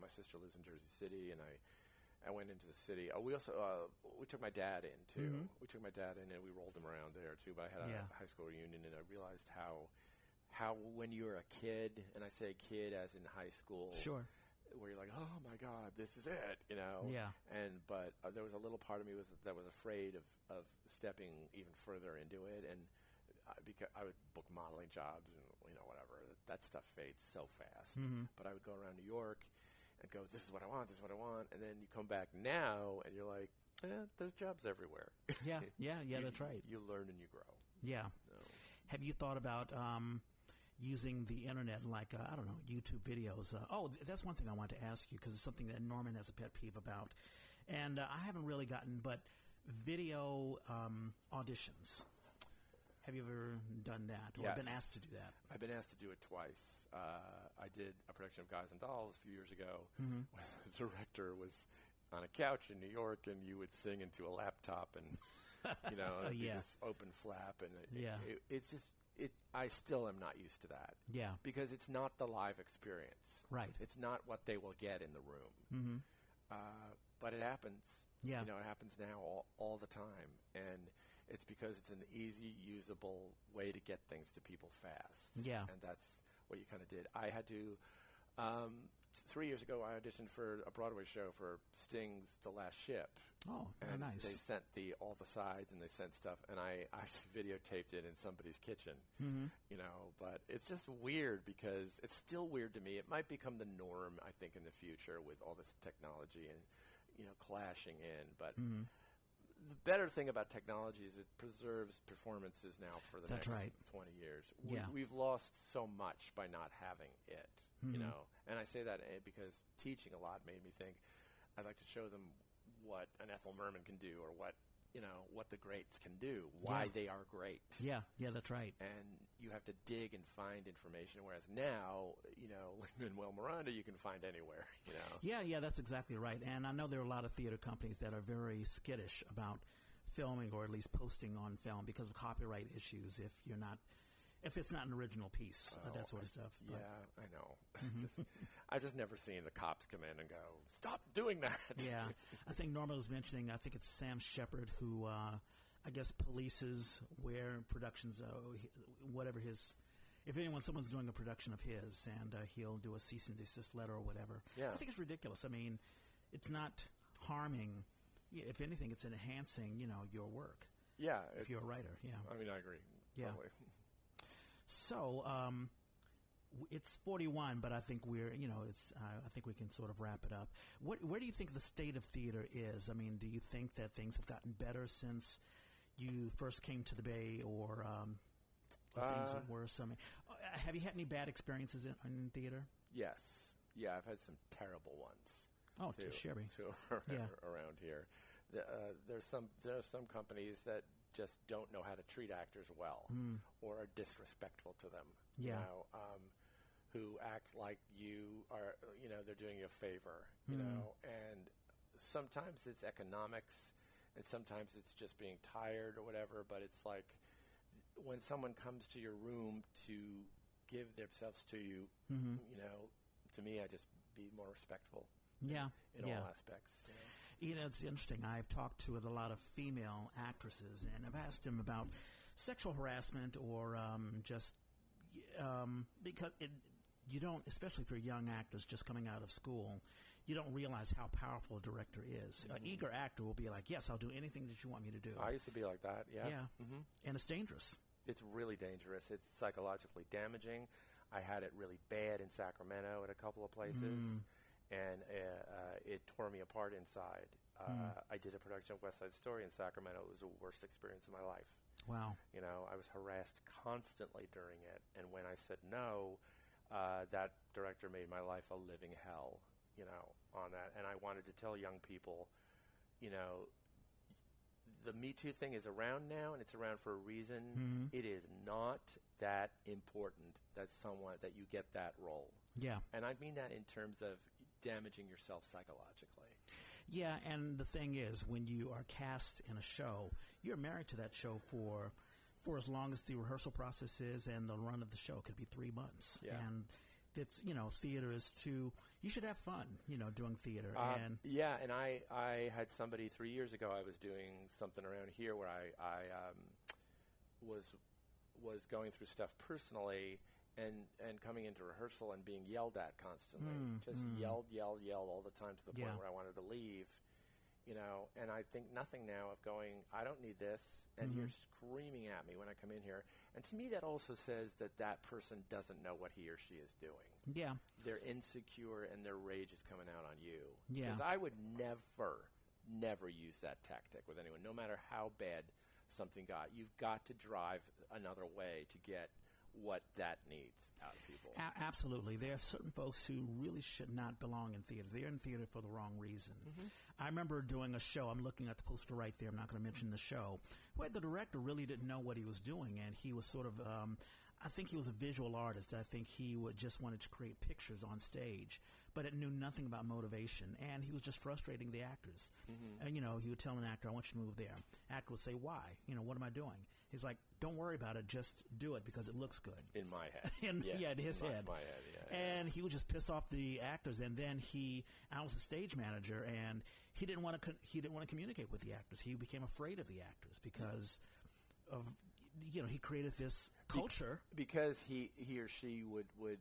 my sister lives in Jersey City, and I, I went into the city. Uh, we also uh, we took my dad in too. Mhm. We took my dad in, and we rolled him around there too. But I had a Yeah. high school reunion, and I realized how, how when you're a kid, and I say kid as in high school, Sure. where you're like, oh my god, this is it, you know. Yeah. And but uh, there was a little part of me was that was afraid of of stepping even further into it, and uh, because I would book modeling jobs and you know whatever that stuff fades so fast. Mhm. But I would go around New York and go, this is what I want, this is what I want, and then you come back now and you're like, eh, there's jobs everywhere. Yeah, yeah, <laughs> yeah, You- that's right. You learn and you grow. Yeah. So. Have you thought about um, using the internet like, uh, I don't know, YouTube videos? Uh, oh, that's one thing I wanted to ask you because it's something that Norman has a pet peeve about. And uh, I haven't really gotten, but video um, auditions. Have you ever done that or Yes. been asked to do that? I've been asked to do it twice. Uh, I did a production of Guys and Dolls a few years ago Mhm. <laughs> when the director was on a couch in New York and you would sing into a laptop and, <laughs> you know, Oh, yeah. this open flap. And it, Yeah. it, it's just, it. I still am not used to that Yeah, because it's not the live experience. right. It's not what they will get in the room. hmm Uh, but it happens. Yeah. You know, it happens now all, all the time. And it's because it's an easy, usable way to get things to people fast. Yeah. And that's what you kind of did. I had to, um, three years ago, I auditioned for a Broadway show for Sting's The Last Ship. Oh, very And nice. they sent the all the sides and they sent stuff, and I actually <laughs> videotaped it in somebody's kitchen. hmm You know, but it's just weird because it's still weird to me. It might become the norm, I think, in the future with all this technology and you know clashing in. But hmm the better thing about technology is it preserves performances now for the That's next right. 20 years. Yeah. We, we've lost so much by not having it, you Mhm. know. And I say that eh, because teaching a lot made me think I'd like to show them what an Ethel Merman can do or what, you know, what the greats can do, why Yeah. they are great. Yeah, yeah, that's right. And you have to dig and find information, whereas now, you know, <laughs> Lin-Manuel Miranda you can find anywhere, you know. Yeah, yeah, that's exactly right. And I know there are a lot of theater companies that are very skittish about filming or at least posting on film because of copyright issues if you're not if it's not an original piece, uh, Oh, that sort of stuff. Yeah, But, I know. <laughs> Just- I've just never seen the cops come in and go, "Stop doing that." <laughs> yeah. I think Norma was mentioning, I think it's Sam Shepard who, uh, I guess, polices where productions, uh, he- whatever his, if anyone, someone's doing a production of his and uh, he'll do a cease and desist letter or whatever. Yeah. I think it's ridiculous. I mean, it's not harming. If anything, it's enhancing, you know, your work. yeah, If you're a writer, yeah. I mean, I agree. Yeah. Totally. <laughs> So, um, it's 41, but I think we're, you know, it's, uh, I think we can sort of wrap it up. What, where do you think the state of theater is? I mean, do you think that things have gotten better since you first came to the Bay or, um, things Uh, worse? I mean, uh, have you had any bad experiences in, in theater? Yes. Yeah, I've had some terrible ones. Oh, too, just Sherry. too <laughs> Yeah. around here. Uh, there's some there are some companies that just don't know how to treat actors well, Mm. or are disrespectful to them. Yeah. You know, um, who act like you are, you know, they're doing you a favor. You Mm. know, and sometimes it's economics, and sometimes it's just being tired or whatever. But it's like when someone comes to your room to give themselves to you, hmm you know, to me, I just be more respectful Yeah. in yeah. all aspects. You know? You know, it's interesting. I've talked to with a lot of female actresses, and I've asked them about sexual harassment or um, just um, because it, you don't, especially for young actors just coming out of school, you don't realize how powerful a director is. An eager actor will be like, "Yes, I'll do anything that you want me to do," I used to be like that. Yeah. Yeah. hmm and it's dangerous. It's really dangerous. It's psychologically damaging. I had it really bad in Sacramento at a couple of places, Mm. And uh, uh, it tore me apart inside. Uh, Mm. I did a production of West Side Story in Sacramento. It was the worst experience of my life. Wow. You know, I was harassed constantly during it, and when I said no, uh, that director made my life a living hell. You know, on that, and I wanted to tell young people, you know, the Me Too thing is around now, and it's around for a reason. Mhm. It is not that important that someone that you get that role, Yeah. and I mean that in terms of damaging yourself psychologically. Yeah, and the thing is, when you are cast in a show, you're married to that show for for as long as the rehearsal process is, and the run of the show could be three months. Yeah. And it's you know, theater is to you should have fun, you know, doing theater. Uh, and yeah, and I, I had somebody three years ago. I was doing something around here where I, I um, was was going through stuff personally, coming into rehearsal and being yelled at constantly, Mm, just mm. yelled, yelled, yelled all the time to the point Yeah. where I wanted to leave. You know, and I think nothing now of going. I don't need this, and Mhm. you're screaming at me when I come in here. And to me, that also says that that person doesn't know what he or she is doing. Yeah. They're insecure, and their rage is coming out on you. Yeah. Because I would never, never use that tactic with anyone, no matter how bad something got. You've got to drive another way to get what that needs out of people. A- absolutely. There are certain folks who really should not belong in theater. They're in theater for the wrong reason. I remember doing a show. I'm looking at the poster right there. I'm not going to mention the show. Where the director really didn't know what he was doing, and he was sort of. Um, I think he was a visual artist. I think he would just wanted to create pictures on stage, but it knew nothing about motivation, and he was just frustrating the actors. And you know, he would tell an actor, "I want you to move there." Actor would say, "Why? You know, what am I doing?" He's like, "Don't worry about it. Just do it because it looks good." in my head. <laughs> In- yeah, in his my, head. My head, yeah. yeah. and he would just piss off the actors. And then he, I was the stage manager, and he didn't want to. He didn't want to communicate with the actors. He became afraid of the actors because of, you know, he created this culture. because he he or she would would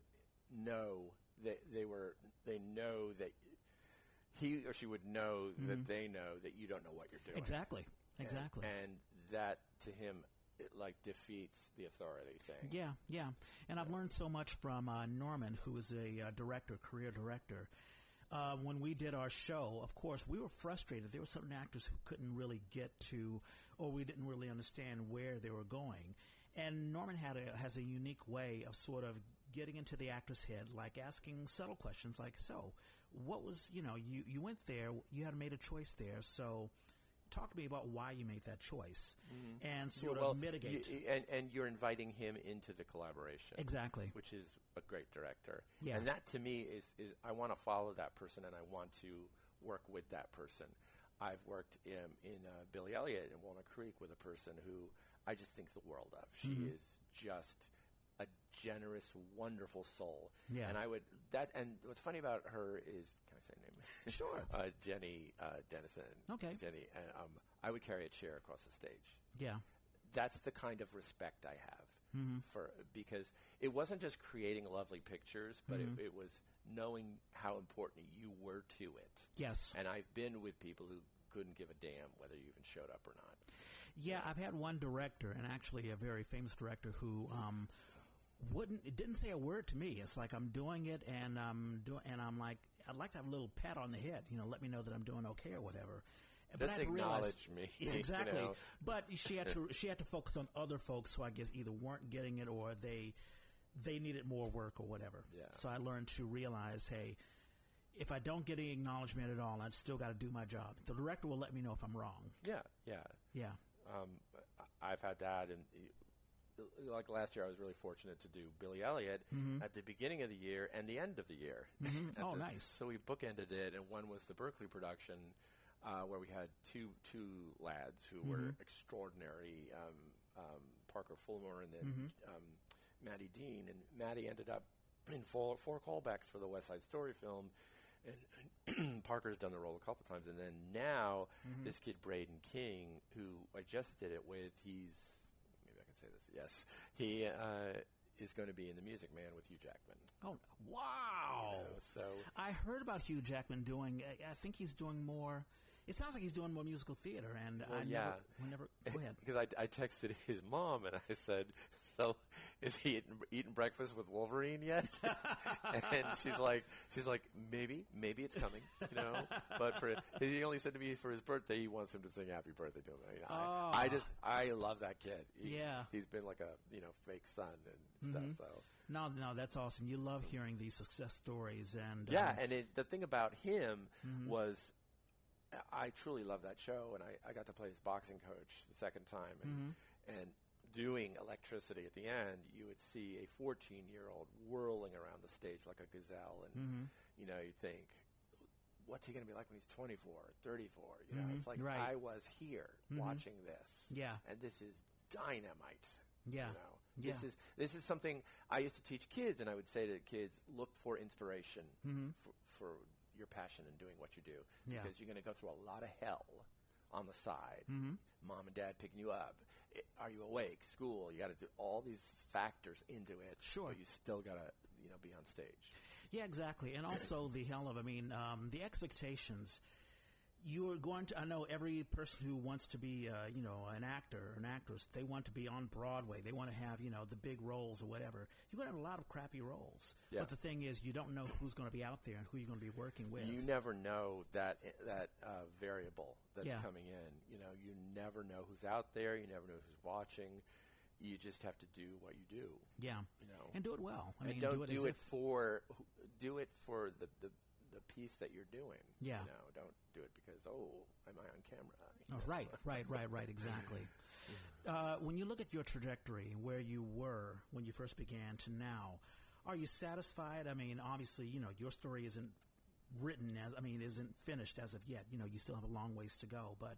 know that they were they know that he or she would know that they know that you don't know what you're doing Mm-hmm. Exactly. And- Exactly. and, that to him it like defeats the authority thing Yeah, yeah. And I've learned so much from uh, Norman, who is a uh, director, career director. Uh, when we did our show, of course, we were frustrated. There were certain actors who couldn't really get to, or we didn't really understand where they were going. And Norman had a, has a unique way of sort of getting into the actor's head, like asking subtle questions, like, "So, what was you know you you went there, you had made a choice there, so." Talk to me about why you made that choice, and Yeah, sort well, of mitigate. you- and and you're inviting him into the collaboration exactly. which is a great director. Yeah. And that to me is, is I want to follow that person and I want to work with that person. I've worked in, in uh, Billy Elliot in Walnut Creek with a person who I just think the world of. She Mm-hmm. is just a generous, wonderful soul. Yeah. And I would that and what's funny about her is <laughs> Sure. uh, Jenny uh, Dennison. Okay. Jenny, and um, I would carry a chair across the stage Yeah. that's the kind of respect I have Mm-hmm. for because it wasn't just creating lovely pictures, but Mm-hmm. it, it was knowing how important you were to it. Yes. And I've been with people who couldn't give a damn whether you even showed up or not. Yeah, I've had one director, and actually a very famous director, who um, wouldn't it didn't say a word to me. It's like I'm doing it, and I'm doing, and I'm like, I'd like to have a little pat on the head, you know, let me know that I'm doing okay or whatever. But Just I had to realize- acknowledge me, Yeah, <laughs> you exactly. know. But she had to <laughs> she had to focus on other folks who I guess either weren't getting it or they they needed more work or whatever. Yeah. So I learned to realize, hey, if I don't get any acknowledgement at all, I've still got to do my job. The director will let me know if I'm wrong. Yeah, yeah. Yeah. Um, I've had that, and like last year, I was really fortunate to do Billy Elliot at the beginning of the year and the end of the year. <laughs> Mhm. Oh, the- nice. So we bookended it, and one was the Berkeley production, uh, where we had two two lads who were extraordinary, um, um, Parker Fulmer and then um, Maddie Dean, and Maddie ended up in four, four callbacks for the West Side Story film. And <clears throat> Parker's done the role a couple times, and then now this kid Braden King, who I just did it with, he's maybe I can say this. Yes, he uh, is going to be in the Music Man with Hugh Jackman. Oh, wow. You know, so I heard about Hugh Jackman doing. I, think he's doing more. It sounds like he's doing more musical theater, and Well, I yeah. never. Never go ahead. <laughs> because I, I texted his mom and I said, "So, is he eating, eating breakfast with Wolverine yet?" <laughs> and she's like, "She's like, maybe, maybe it's coming, you know." But for he only said to me for his birthday, he wants him to sing "Happy Birthday" to him. You know, I, I Oh. just, I love that kid. He, Yeah. he's been like a you know fake son and stuff. So No, no, that's awesome. You love hearing these success stories, and yeah, um, and it, the thing about him Mm-hmm. was. I truly love that show, and I, I got to play his boxing coach the second time, and Mm-hmm. and doing electricity at the end, you would see a 14 year old whirling around the stage like a gazelle, and Mm-hmm. you know, you'd think, what's he going to be like when he's 24 or 34? You know, Mhm, it's like right. I was here Mhm. watching this, Yeah. and this is dynamite. Yeah. You know, Yeah. this is this is something I used to teach kids, and I would say to kids, look for inspiration Mhm. for, for your passion in doing what you do, Yeah. because you're going to go through a lot of hell on the side. Mhm. Mom and dad picking you up. Are you awake? School. You got to do all these factors into it. Sure. But you still got to, you know, be on stage. Yeah, exactly. And also the hell of, I mean, um, the expectations. You are going to. I know every person who wants to be, uh, you know, an actor or an actress. They want to be on Broadway. They want to have, you know, the big roles or whatever. You're going to have a lot of crappy roles. Yeah. But the thing is, you don't know who's going to be out there and who you're going to be working with. You never know that that uh, variable that's Yeah. coming in. You know, you never know who's out there. You never know who's watching. You just have to do what you do. yeah, You know, and do it well. I and mean, don't do it, do it for do it for the, the the piece that you're doing. Yeah. You know, don't do it because oh, am I on camera? <laughs> Oh, right, right, right, right, exactly. <laughs> Uh, when you look at your trajectory, where you were when you first began to now, are you satisfied? I mean, obviously, you know, your story isn't written as, I mean, isn't finished as of yet. You know, you still have a long ways to go, but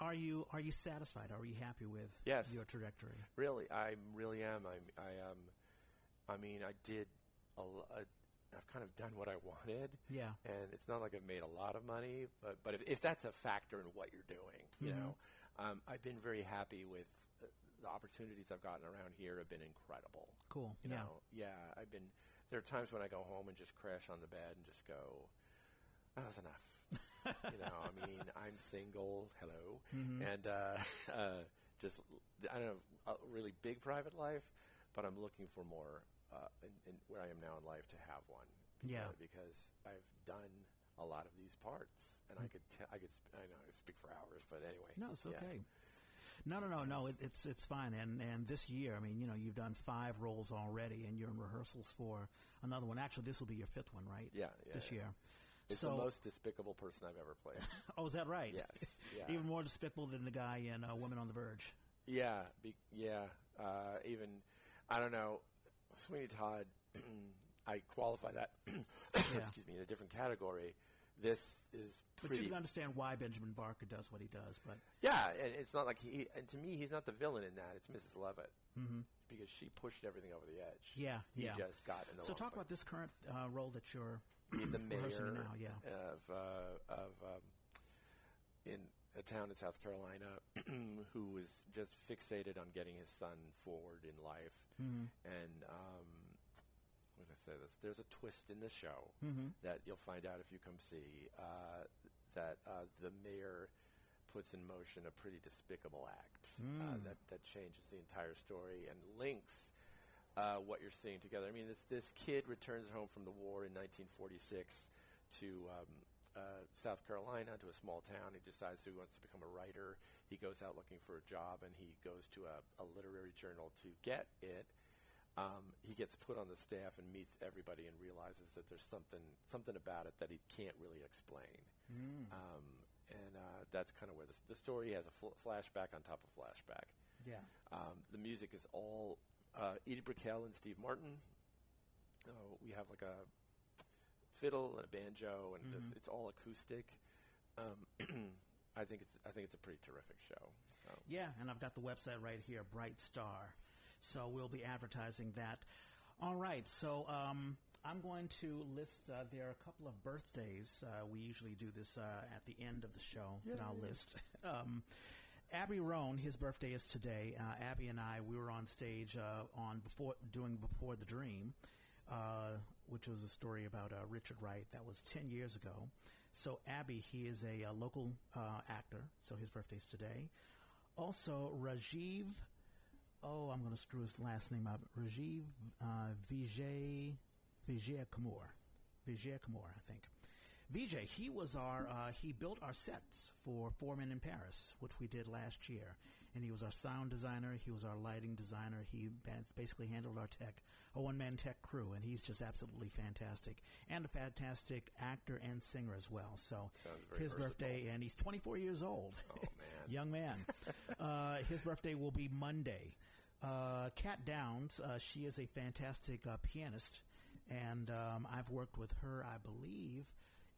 are you, are you satisfied? Are you happy with Yes. your trajectory? Really, I really am. I, I um, I mean, I did a, a I've kind of done what I wanted. Yeah. And it's not like I've made a lot of money, but but if, if that's a factor in what you're doing, you Mhm. know, um, I've been very happy with uh, the opportunities I've gotten around here. Have been incredible. Cool. You yeah. know, yeah. I've been. There are times when I go home and just crash on the bed and just go, "That was enough." you know, I mean, <laughs> I'm single. Hello, Mhm. and uh, <laughs> uh, just I don't know a really big private life, but I'm looking for more uh, in, in where I am now in life to have one. Yeah. Uh, because I've done a lot of these parts, and I could te- I could sp- I know I speak for hours, but anyway. No, it's yeah. okay. No, no, no, no. It, it's it's fine. And and this year, I mean, you know, you've done five roles already, and you're in rehearsals for another one. Actually, this will be your fifth one, right? Yeah, yeah, this yeah. year. It's so, the most despicable person I've ever played. <laughs> oh, is that right? yes. Yeah. <laughs> Even more despicable than the guy in uh, Women on the Verge. Yeah, be, yeah. Uh, even I don't know, Sweeney Todd. <clears throat> I qualify that. <clears throat> excuse me, in a different category. This is pretty. But you can understand why Benjamin Barker does what he does. But yeah, and it's not like he. And to me, he's not the villain in that. It's Mrs. Lovett mhm. because she pushed everything over the edge. yeah, He yeah. just got in the So talk place. about this current uh, role that you're the mayor now. Yeah. of uh, of um, a town in South Carolina <clears throat> who was just fixated on getting his son forward in life, Mhm. and um, I'm going to say this: there's a twist in the show Mhm. that you'll find out if you come see uh, that uh, the mayor puts in motion a pretty despicable act uh, Mm. that that changes the entire story and links uh, what you're seeing together. I mean, this this kid returns home from the war in 1946 to um, uh, South Carolina to a small town. He decides he wants to become a writer. He goes out looking for a job, and he goes to a, a literary journal to get it. Um, he gets put on the staff and meets everybody and realizes that there's something something about it that he can't really explain. Mm. Um, and uh, that's kind of where the, the story has a fl- flashback on top of flashback. Yeah. Um, the music is all uh, Edie Brickell and Steve Martin. Uh, we have like a fiddle and a banjo, and Mhm. just, it's all acoustic. Um, <clears throat> I think it's I think it's a pretty terrific show. So. Yeah, and I've got the website right here, Bright Star. So we'll be advertising that. All right, so um, I'm going to list. Uh, there are a couple of birthdays. Uh, we usually do this uh, at the end of the show that I'll Yay. list. <laughs> um, Abby Roan, his birthday is today. Uh, Abby and I, we were on stage uh, on before doing Before the Dream, uh, which was a story about uh, Richard Wright. That was ten years ago. So Abby, he is a, uh local uh, actor. So his birthday's today. Also, Rajiv. Oh, I'm going to screw his last name up. Rajiv uh, Vijay Vijay Kamoor. Vijay I think. Vijay, he was our, uh, he built our sets for Four Men in Paris, which we did last year. And he was our sound designer, he was our lighting designer, he basically handled our tech, a one man tech crew, and he's just absolutely fantastic. And a fantastic actor and singer as well. So his versatile. birthday, and he's 24 years old. Oh <laughs> man, Young man. <laughs> uh, his birthday will be Monday. Uh, Kat Downs, uh, she is a fantastic uh, pianist, and um, I've worked with her, I believe,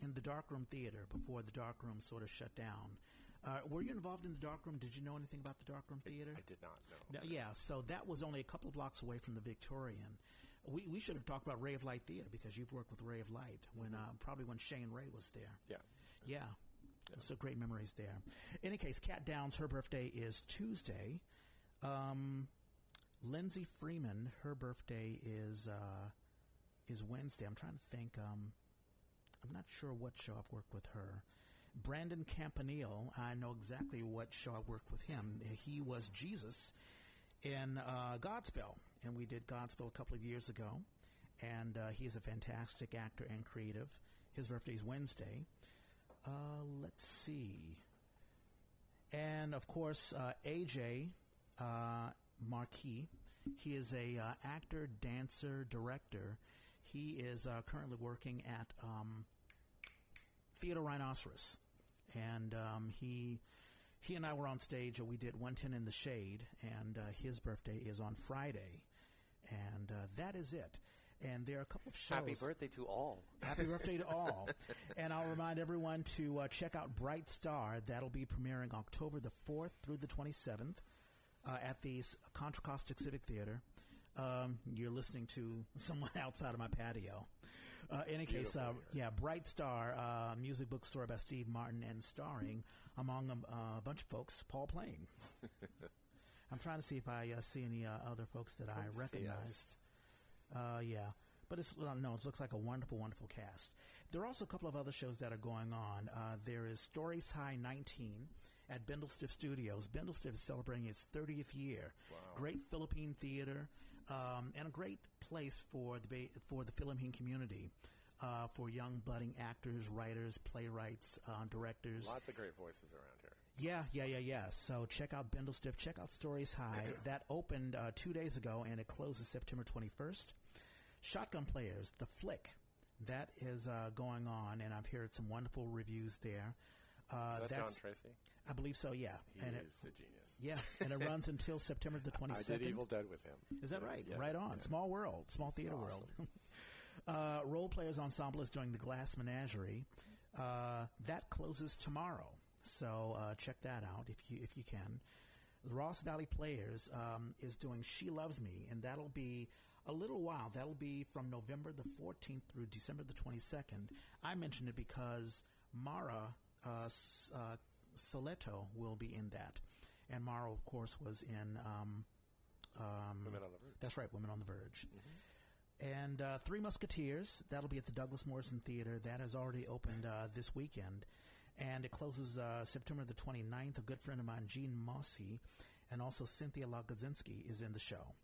in the Darkroom Theater before the Darkroom sort of shut down. Uh, were you involved in the Darkroom? Did you know anything about the Darkroom Theater? I did not know. No, yeah, so that was only a couple of blocks away from the Victorian. We, we should have talked about Ray of Light Theater because you've worked with Ray of Light when uh, probably when Shane Ray was there. Yeah. Yeah. So great memories there. In any case, Cat Downs, her birthday is Tuesday. Um, Lindsay Freeman, her birthday is uh, is Wednesday. I'm trying to think. Um, I'm not sure what show I've worked with her. Brandon Campanile, I know exactly what show I worked with him. He was Jesus in uh, Godspell, and we did Godspell a couple of years ago. And uh, he is a fantastic actor and creative. His birthday is Wednesday. Uh, let's see. And of course, uh, AJ uh, Marquis. He is a uh, actor, dancer, director. He is uh, currently working at um, Theater Rhinoceros, and um, he he and I were on stage. we did 110 in the Shade, and uh, his birthday is on Friday, and uh, that is it. And there are a couple of shows. Happy birthday to all. Happy <laughs> birthday to all. And I'll remind everyone to uh, check out Bright Star. That'll be premiering October the 4th through the 27th uh, at the Contra Costa Civic Theater. Um, you're listening to <laughs> someone outside of my patio. Uh, in any case, uh, yeah, Bright Star, uh, music bookstore by Steve Martin and starring among um, uh, a bunch of folks, Paul Plain. <laughs> I'm trying to see if I uh, see any uh, other folks that I recognized. yeah, but it's no, it looks like a wonderful, wonderful cast. There are also a couple of other shows that are going on. there is Stories High 19 at Bindlestiff Studios. Bindlestiff is celebrating its 30th year. Wow. Great Philippine theater um, and a great place for the for the Philippine community. Uh, for young budding actors, writers, playwrights, uh, directors. Lots of great voices around here. Yeah, yeah, yeah, yeah. So check out Bindlestiff. Check out Stories High. <clears throat> that opened uh, two days ago and it closes September 21st. Shotgun Players, The Flick. That is uh, going on, and I've heard some wonderful reviews there. Uh, is that John Tracy? I believe so. Yeah, he and is it, a genius. Yeah, and it runs until September the twenty <laughs> second. I did Evil Dead with him. Is that right? Yeah, right on. Yeah. Small world, small theater awesome. world. <laughs> uh, Role Players Ensemble is doing the Glass Menagerie. Uh, that closes tomorrow, so uh, check that out if you if you can. The Ross Valley Players um, is doing She Loves Me, and that'll be a little while. That'll be from November the 14th through December the 22nd. I mentioned it because Mara uh, uh, Soleto will be in that. And Mara, of course, was in. Um, um, Women on the Verge. That's right, Women on the Verge. Mm-hmm. And uh, Three Musketeers, that'll be at the Douglass Morrison Theater. That has already opened uh, this weekend. And it closes uh, September the 29th. A good friend of mine, Gene Moscy, and also Cynthia Lagodzinski is in the show.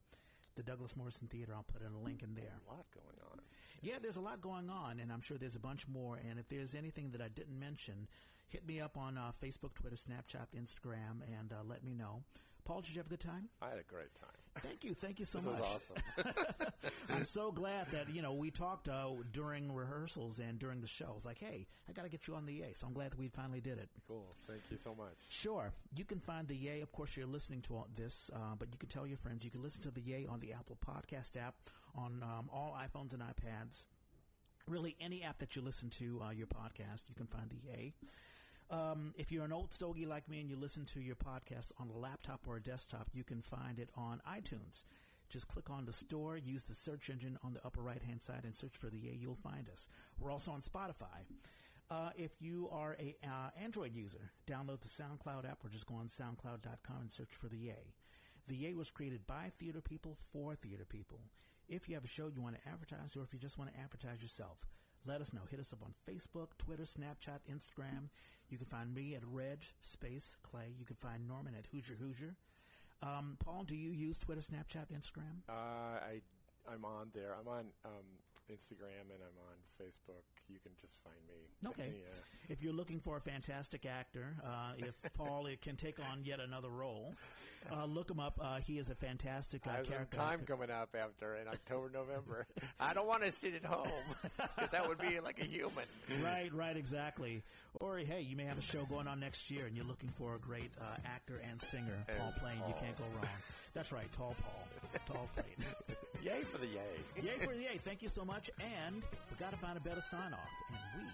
The Douglass Morrison Theater, I'll put in a link in there. A lot going on. Yeah, there's a lot going on, and I'm sure there's a bunch more. And if there's anything that I didn't mention, hit me up on uh, Facebook, Twitter, Snapchat, Instagram, and uh, let me know. Paul, did you have a good time? I had a great time. Thank you, thank you so <laughs> this much. was awesome. <laughs> I'm so glad that you know we talked uh, during rehearsals and during the show. I was like, hey, I got to get you on the Yay. So I'm glad that we finally did it. Cool. Thank you so much. Sure. You can find the Yay. Of course, you're listening to all this, uh, but you can tell your friends. You can listen to the Yay on the Apple Podcast app, on um, all iPhones and iPads. Really, any app that you listen to uh, your podcast, you can find the Yay. Um, if you're an old stogie like me and you listen to your podcast on a laptop or a desktop, you can find it on iTunes. Just click on the store, use the search engine on the upper right hand side, and search for the Yay. You'll find us. We're also on Spotify. Uh, if you are a uh, Android user, download the SoundCloud app or just go on SoundCloud.com and search for the Yay. The Yay was created by theater people for theater people. If you have a show you want to advertise, or if you just want to advertise yourself, let us know. Hit us up on Facebook, Twitter, Snapchat, Instagram. You can find me at Reg Space Clay. You can find Norman at Hoosier Hoosier. Um, Paul, do you use Twitter, Snapchat, Instagram? Uh, I I'm on there. I'm on um, Instagram and I'm on Facebook. You can just find me. Okay. <laughs> yeah. If you're looking for a fantastic actor, uh, if <laughs> Paul can take on yet another role, uh, look him up. Uh, he is a fantastic uh, I have character. time coming up after in October, November. <laughs> I don't want to sit at home because that would be like a human. Right, right, exactly. Or hey, you may have a show going on next year, and you're looking for a great uh, actor and singer, And Paul Plain. You can't go wrong. That's right, tall Paul, tall Plain. Yay for the yay. yay for the yay! Thank you so much, and we got to find a better sign off, and we